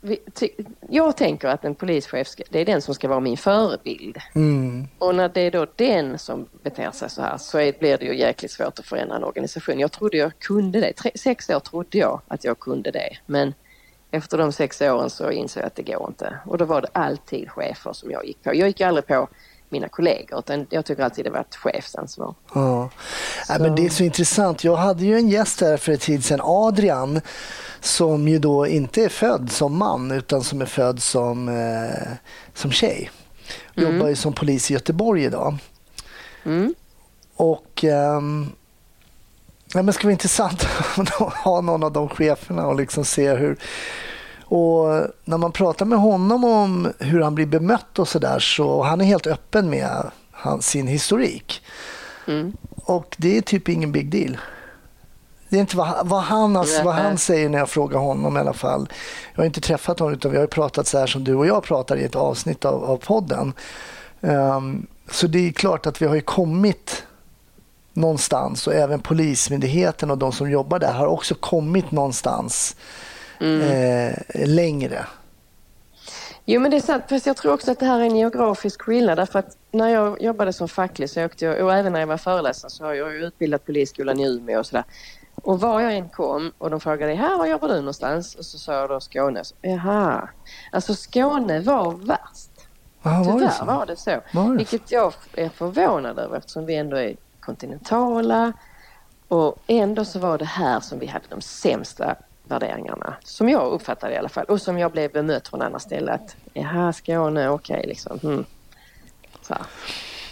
vi, ty, jag tänker att en polischef ska, det är den som ska vara min förebild. Mm. Och när det är då den som beter sig så här så är, blir det ju jäkligt svårt att förändra en organisation. Jag trodde jag kunde det. Tre, sex år trodde jag att jag kunde det. Men efter de sex åren så insåg jag att det går inte. Och då var det alltid chefer som jag gick på. Jag gick aldrig på mina kollegor utan jag tycker alltid det var ett chefsansvar. Ja. Nej, men det är så intressant. Jag hade ju en gäst här för ett tid sedan, Adrian, som ju då inte är född som man utan som är född som, eh, som tjej. Jobbar ju som polis i Göteborg idag. Mm. Och ehm, ja, men det ska vara intressant att ha någon av de cheferna och liksom se hur... Och när man pratar med honom om hur han blir bemött och sådär så han är helt öppen med hans, sin historik. Mm. Och det är typ ingen big deal. Det är inte vad, vad, han, alltså, vad han säger när jag frågar honom i alla fall. Jag har inte träffat honom utan vi har pratat så här som du och jag pratar i ett avsnitt av, av podden. Ehm, så det är klart att vi har ju kommit någonstans och även Polismyndigheten och de som jobbar där har också kommit någonstans eh, längre. Jo men det är sant, fast jag tror också att det här är en geografisk skillnad därför att när jag jobbade som facklig så åkte jag, och även när jag var föreläsare så har jag utbildat polisskolan i Umeå och sådär. Och var jag än kom och de frågade här var jobbar du någonstans? Och så sa jag då Skåne. Så, Jaha, alltså Skåne var värst. Aha, var det Tyvärr så? var det så. Var det Vilket jag är förvånad över eftersom vi ändå är kontinentala. Och ändå så var det här som vi hade de sämsta värderingarna. Som jag uppfattade i alla fall. Och som jag blev bemött från andra ställen. Att, Jaha, Skåne, okej liksom. Hmm. Så här.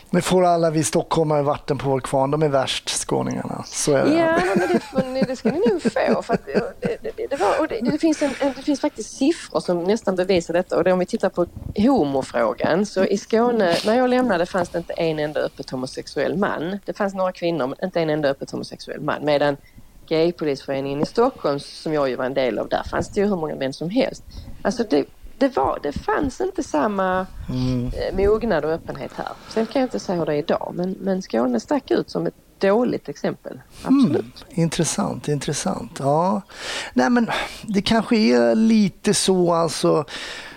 Nu får alla vi stockholmare vatten på vår kvarn. De är värst, skåningarna. Så är det. Ja, men det, får ni- det ska ni nog få. För att, det, det, det, var, och det, det, finns en, en, det finns faktiskt siffror som nästan bevisar detta. Och det, om vi tittar på homofrågan så i Skåne, när jag lämnade fanns det inte en enda öppet homosexuell man. Det fanns några kvinnor men inte en enda öppet homosexuell man. Medan Gaypolisföreningen i Stockholm som jag ju var en del av, där fanns det ju hur många män som helst. Alltså det, det, var, det fanns inte samma eh, mognad och öppenhet här. Sen kan jag inte säga hur det är idag men, men Skåne stack ut som ett dåligt exempel. Absolut. Intressant, intressant. Ja. Nej, men det kanske är lite så alltså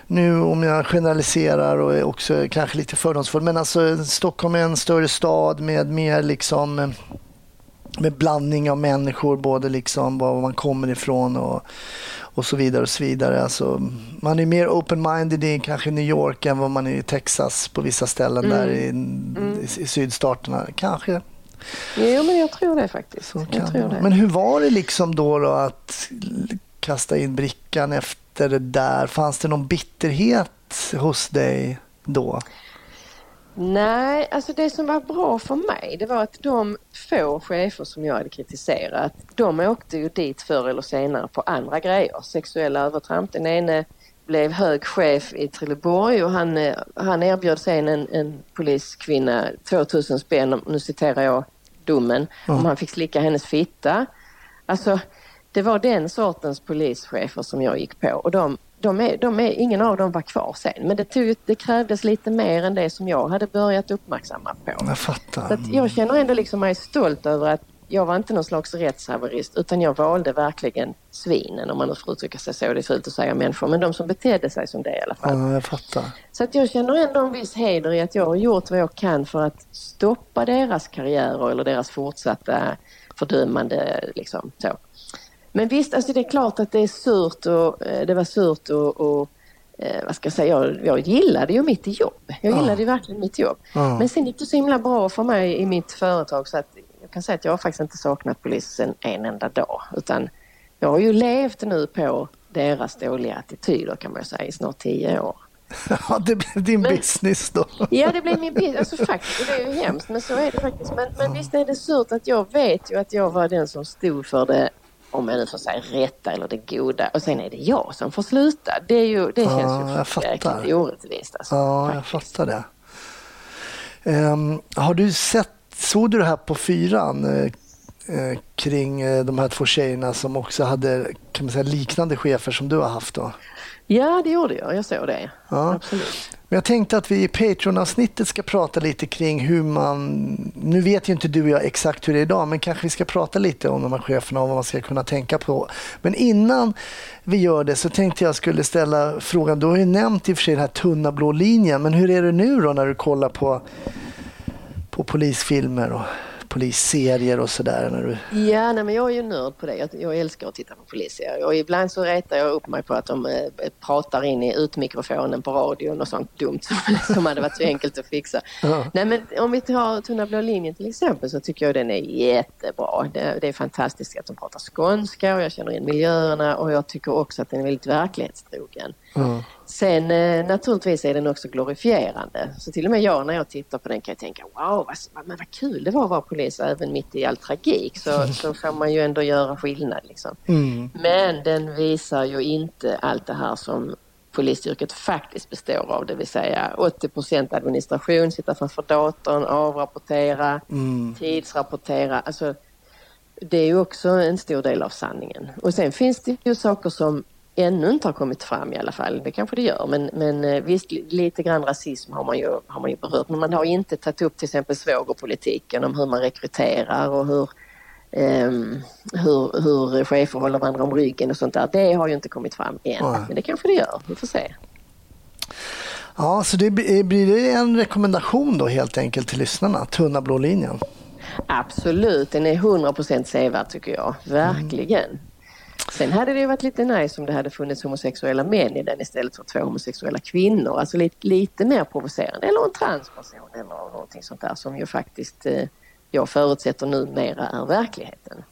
nu om jag generaliserar och är också kanske lite fördomsfull, men alltså Stockholm är en större stad med mer liksom med blandning av människor, både liksom var man kommer ifrån och, och så vidare. och så vidare. Alltså, man är mer open-minded i kanske New York än vad man är i Texas på vissa ställen där i, i, i sydstaterna. Kanske Jo, men jag tror det faktiskt. jag tror det. Men hur var det liksom då, då att kasta in brickan efter det där? Fanns det någon bitterhet hos dig då? Nej, alltså det som var bra för mig det var att de få chefer som jag hade kritiserat de åkte ju dit förr eller senare på andra grejer. Sexuella övertramp. Den ene blev hög chef i Trelleborg och han, eh, han erbjöd sen en, en poliskvinna 2000 spänn, nu citerar jag domen, om han fick slicka hennes fitta. Alltså det var den sortens polischefer som jag gick på och de, de är, de är, ingen av dem var kvar sen. Men det, tog, det krävdes lite mer än det som jag hade börjat uppmärksamma på. Jag Så fattar. att jag känner ändå liksom mig stolt över att jag var inte någon slags rättshaverist utan jag valde verkligen svinen om man nu får uttrycka sig så. Det är fult att säga människor men de som betedde sig som det i alla fall. Ja, jag fattar. Så att jag känner ändå en viss heder i att jag har gjort vad jag kan för att stoppa deras karriärer eller deras fortsatta fördömande. Liksom, så. Men visst, alltså det är klart att det är surt och eh, det var surt och, och eh, vad ska jag säga, jag, jag gillade ju mitt jobb. Jag gillade ju verkligen mitt jobb. Ja. Men sen gick det så himla bra för mig i mitt företag så att jag kan säga att jag har faktiskt inte saknat polisen en enda dag. Utan jag har ju levt nu på deras dåliga attityder kan man säga i snart tio år. Ja, det blev din Men- business då. Ja, det blev min bild. Alltså faktiskt, det är ju hemskt, men så är det faktiskt. Men, men visst är det surt att jag vet ju att jag var den som stod för det, om jag nu får säga rätta eller det goda. Och sen är det jag som får sluta. Det, är ju, det känns Ja, jag ju jäkligt orättvist. Alltså, Ja, jag faktiskt. fattar det. Ehm, har du sett, såg du det här på fyran eh, eh, kring eh, de här två tjejerna som också hade kan man säga, liknande chefer som du har haft då? Ja, det gjorde jag. Jag såg det. Ja. Absolut. Men jag tänkte att vi i Patreon-avsnittet ska prata lite kring hur man... Nu vet ju inte du och jag exakt hur det är idag, men kanske vi ska prata lite om de här cheferna och vad man ska kunna tänka på. Men innan vi gör det så tänkte jag skulle ställa frågan. Du har ju nämnt i och för sig den här tunna blå linjen, men hur är det nu då när du kollar på, på polisfilmer och polisserier och sådär? Du... Ja, nej, men jag är ju nörd på det. Jag, jag älskar att titta på polisserier. Och ibland så retar jag upp mig på att de eh, pratar in i utmikrofonen på radion och sånt dumt som, som hade varit så enkelt att fixa. Ja. Nej, men om vi tar Tunna blå linjen till exempel så tycker jag den är jättebra. Det, det är fantastiskt att de pratar skånska och jag känner in miljöerna och jag tycker också att den är väldigt verklighetstrogen. Ja. Sen eh, naturligtvis är den också glorifierande. Så till och med jag när jag tittar på den kan jag tänka wow, vad, men vad kul det var att vara polis även mitt i all tragik så, så får man ju ändå göra skillnad. Liksom. Mm. Men den visar ju inte allt det här som polisyrket faktiskt består av, det vill säga 80% administration, sitta framför datorn, avrapportera, Mm. tidsrapportera. Alltså, det är ju också en stor del av sanningen. Och sen finns det ju saker som ännu inte har kommit fram i alla fall. Det kanske det gör, men, men eh, visst li- lite grann rasism har man, ju, har man ju berört. Men man har inte tagit upp till exempel svågerpolitiken om hur man rekryterar och hur, ehm, hur, hur chefer håller varandra om ryggen och sånt där. Det har ju inte kommit fram än, men det kanske det gör. Vi får se. Ja, så det blir blir det en rekommendation då helt enkelt till lyssnarna? Tunna blå linjen. Absolut, den är 100% sevärd tycker jag. Verkligen. Sen hade det ju varit lite nice om det hade funnits homosexuella män i den istället för två homosexuella kvinnor. Alltså lite, lite mer provocerande. Eller en transperson eller någonting sånt där som ju faktiskt eh, jag förutsätter numera är verkligheten.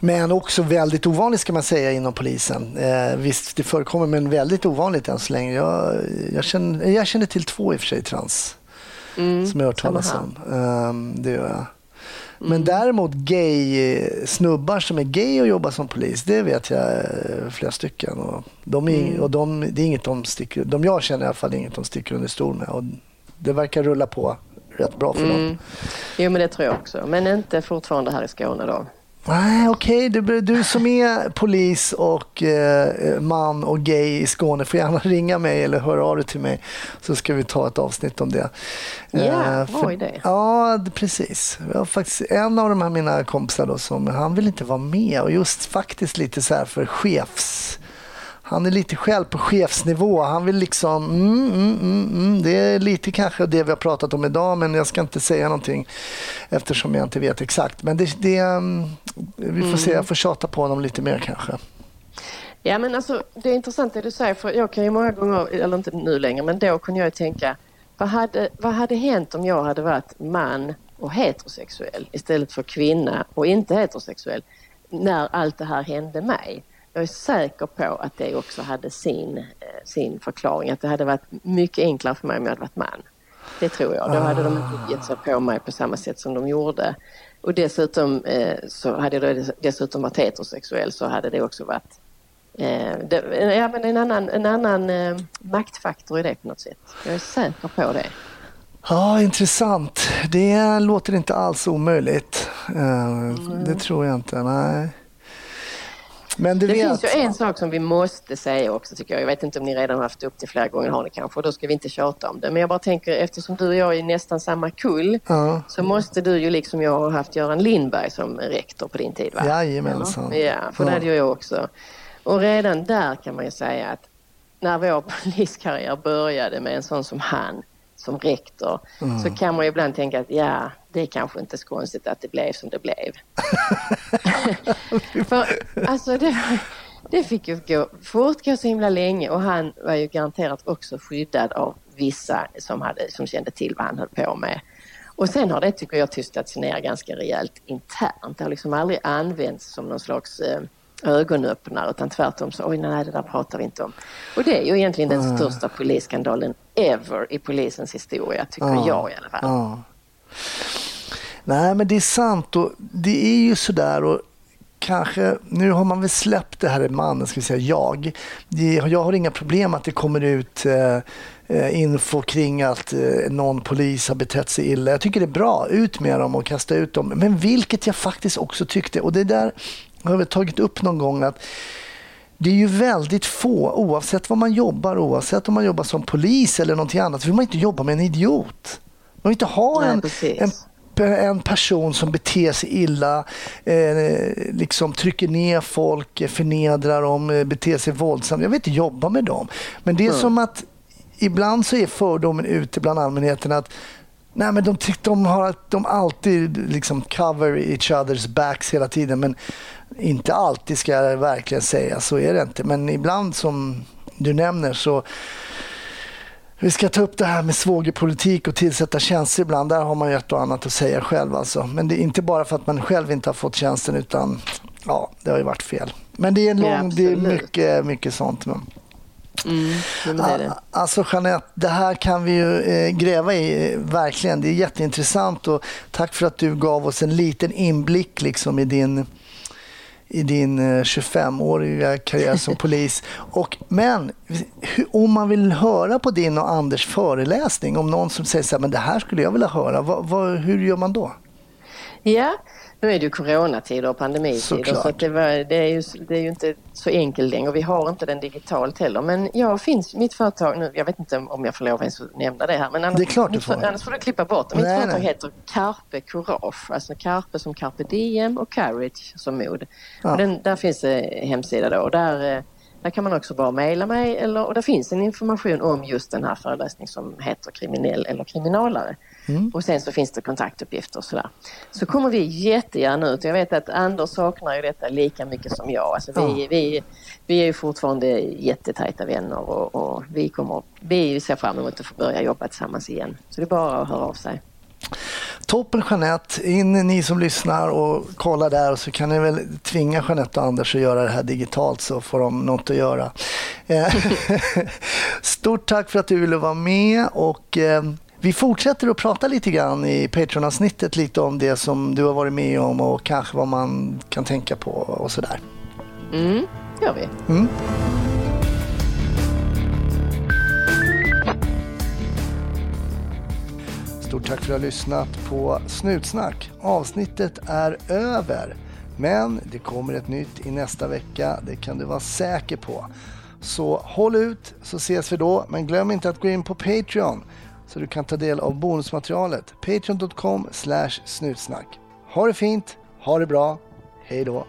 Men också väldigt ovanligt ska man säga inom polisen. Eh, visst, det förekommer men väldigt ovanligt än så länge. Jag, jag, känner, jag känner till två i och för sig trans Mm, som jag har hört talas om. Ehm, det gör jag. Men däremot gay eh, snubbar som är gay och jobbar som polis, det vet jag eh, flera stycken. Och de är, och de, det är inget de sticker, de jag känner i alla fall, är inget de sticker under stol med. Och det verkar rulla på rätt bra för dem. Mm. Jo men det tror jag också. Men inte fortfarande här i Skåne då. Nej, okej. Du, du som är polis och eh, man och gay i Skåne får gärna ringa mig eller höra av dig till mig så ska vi ta ett avsnitt om det. Ja, Eh, bra idé. Ja, precis. Jag faktiskt en av de här mina kompisar då, som han vill inte vara med och just faktiskt lite så här för chefs... Han är lite själv på chefsnivå. Han vill liksom... Mm, mm, mm, mm. Det är lite kanske det vi har pratat om idag men jag ska inte säga någonting eftersom jag inte vet exakt. Men det, det, mm, vi får se, jag får tjata på honom lite mer kanske. Ja men alltså det är intressant det du säger för jag kan ju många gånger, eller inte nu längre, men då kunde jag ju tänka vad hade, vad hade hänt om jag hade varit man och heterosexuell istället för kvinna och inte heterosexuell när allt det här hände mig? Jag är säker på att det också hade sin, eh, sin förklaring, att det hade varit mycket enklare för mig om jag hade varit man. Det tror jag. Då hade de inte gett sig på mig på samma sätt som de gjorde. Och dessutom eh, så hade jag dessutom varit heterosexuell så hade det också varit eh, det, ja, men en annan, en annan eh, maktfaktor i det på något sätt. Jag är säker på det. Ja, intressant. Det låter inte alls omöjligt. Eh, Det tror jag inte. Nej. Men du Det vet... finns ju en sak som vi måste säga också tycker jag. Jag vet inte om ni redan har haft upp det flera gånger, har ni kanske, och då ska vi inte tjata om det. Men jag bara tänker eftersom du och jag är nästan samma kull Ja. så måste du ju liksom jag ha haft Göran Lindberg som rektor på din tid va? Jajamensan. Eller? Ja, för det Ja. hade ju jag också. Och redan där kan man ju säga att när vår poliskarriär började med en sån som han som rektor så kan man ju ibland tänka att ja, det är kanske inte så konstigt att det blev som det blev. För alltså det, det fick ju gå, fortgå så himla länge och han var ju garanterat också skyddad av vissa som, hade, som kände till vad han höll på med. Och sen har det tycker jag tystats ner ganska rejält internt. Det har liksom aldrig använts som någon slags eh, ögonöppnare utan tvärtom så oj nej det där pratar vi inte om. Och det är ju egentligen den största polisskandalen ever i polisens historia tycker Ja. jag i alla fall. Ja. Nej, men det är sant. Och det är ju sådär. Och kanske, nu har man väl släppt det här i mannen, ska vi säga jag. Jag har inga problem att det kommer ut eh, eh, info kring att eh, någon polis har betett sig illa. Jag tycker det är bra. Ut med dem och kasta ut dem. Men vilket jag faktiskt också tyckte, och det där har jag väl tagit upp någon gång att det är ju väldigt få, oavsett vad man jobbar, oavsett om man jobbar som polis eller någonting annat, vill man inte jobba med en idiot. Man vill inte ha en, en en person som beter sig illa, eh, liksom trycker ner folk, förnedrar dem, eh, beter sig våldsamt. Jag vill inte jobba med dem. Men det är som att ibland så är fördomen ute bland allmänheten att Nej, men de, de har de alltid liksom cover each others backs hela tiden. Men inte alltid ska jag verkligen säga, så är det inte. Men ibland som du nämner så vi ska ta upp det här med svågerpolitik och tillsätta tjänster ibland. Där har man ju ett och annat att säga själv. Alltså. Men det är inte bara för att man själv inte har fått tjänsten utan ja, det har ju varit fel. Men det är, en Ja, lång, det är mycket, mycket sånt. Men, Mm, det det. Alltså Jeanette, det här kan vi ju eh, gräva i, eh, verkligen. Det är jätteintressant och tack för att du gav oss en liten inblick liksom, i din, i din eh, 25-åriga karriär som polis. Och, men om man vill höra på din och Anders föreläsning, om någon som säger så här, men det här skulle jag vilja höra, vad, vad, hur gör man då? Ja, nu är det ju coronatider och pandemitider Såklart. så det, var, det, är ju, det är ju inte så enkelt längre och vi har inte den digitalt heller. Men jag finns, mitt företag nu, jag vet inte om jag får lov ens att nämna det här. Men annars, Det är klart du mitt får. Annars får du klippa bort det. Mitt Nej, företag nej. heter Carpe Courage, alltså Carpe som Carpe Diem och Courage som mod. Ja. Och den, där finns det hemsida då och där, eh, där kan man också bara mejla mig eller, och där finns en information om just den här föreläsningen som heter kriminell eller kriminalare. Mm. Och sen så finns det kontaktuppgifter och sådär. Så kommer vi jättegärna ut. Jag vet att Anders saknar ju detta lika mycket som jag. Alltså vi, Ja. vi, vi är ju fortfarande jättetajta vänner och, och vi, kommer, vi ser fram emot att få börja jobba tillsammans igen. Så det är bara att höra av sig. Toppen Jeanette, in ni som lyssnar och kollar där så kan ni väl tvinga Jeanette och Anders att göra det här digitalt så får de något att göra. Eh, Stort tack för att du ville vara med och eh, vi fortsätter att prata lite grann i Patreon-avsnittet lite om det som du har varit med om och kanske vad man kan tänka på och sådär. Mm, gör vi. Mm. Stort tack för att du har lyssnat på Snutsnack. Avsnittet är över. Men det kommer ett nytt i nästa vecka. Det kan du vara säker på. Så håll ut så ses vi då. Men glöm inte att gå in på Patreon så du kan ta del av bonusmaterialet. Patreon.com snutsnack. Ha det fint, ha det bra, hej då.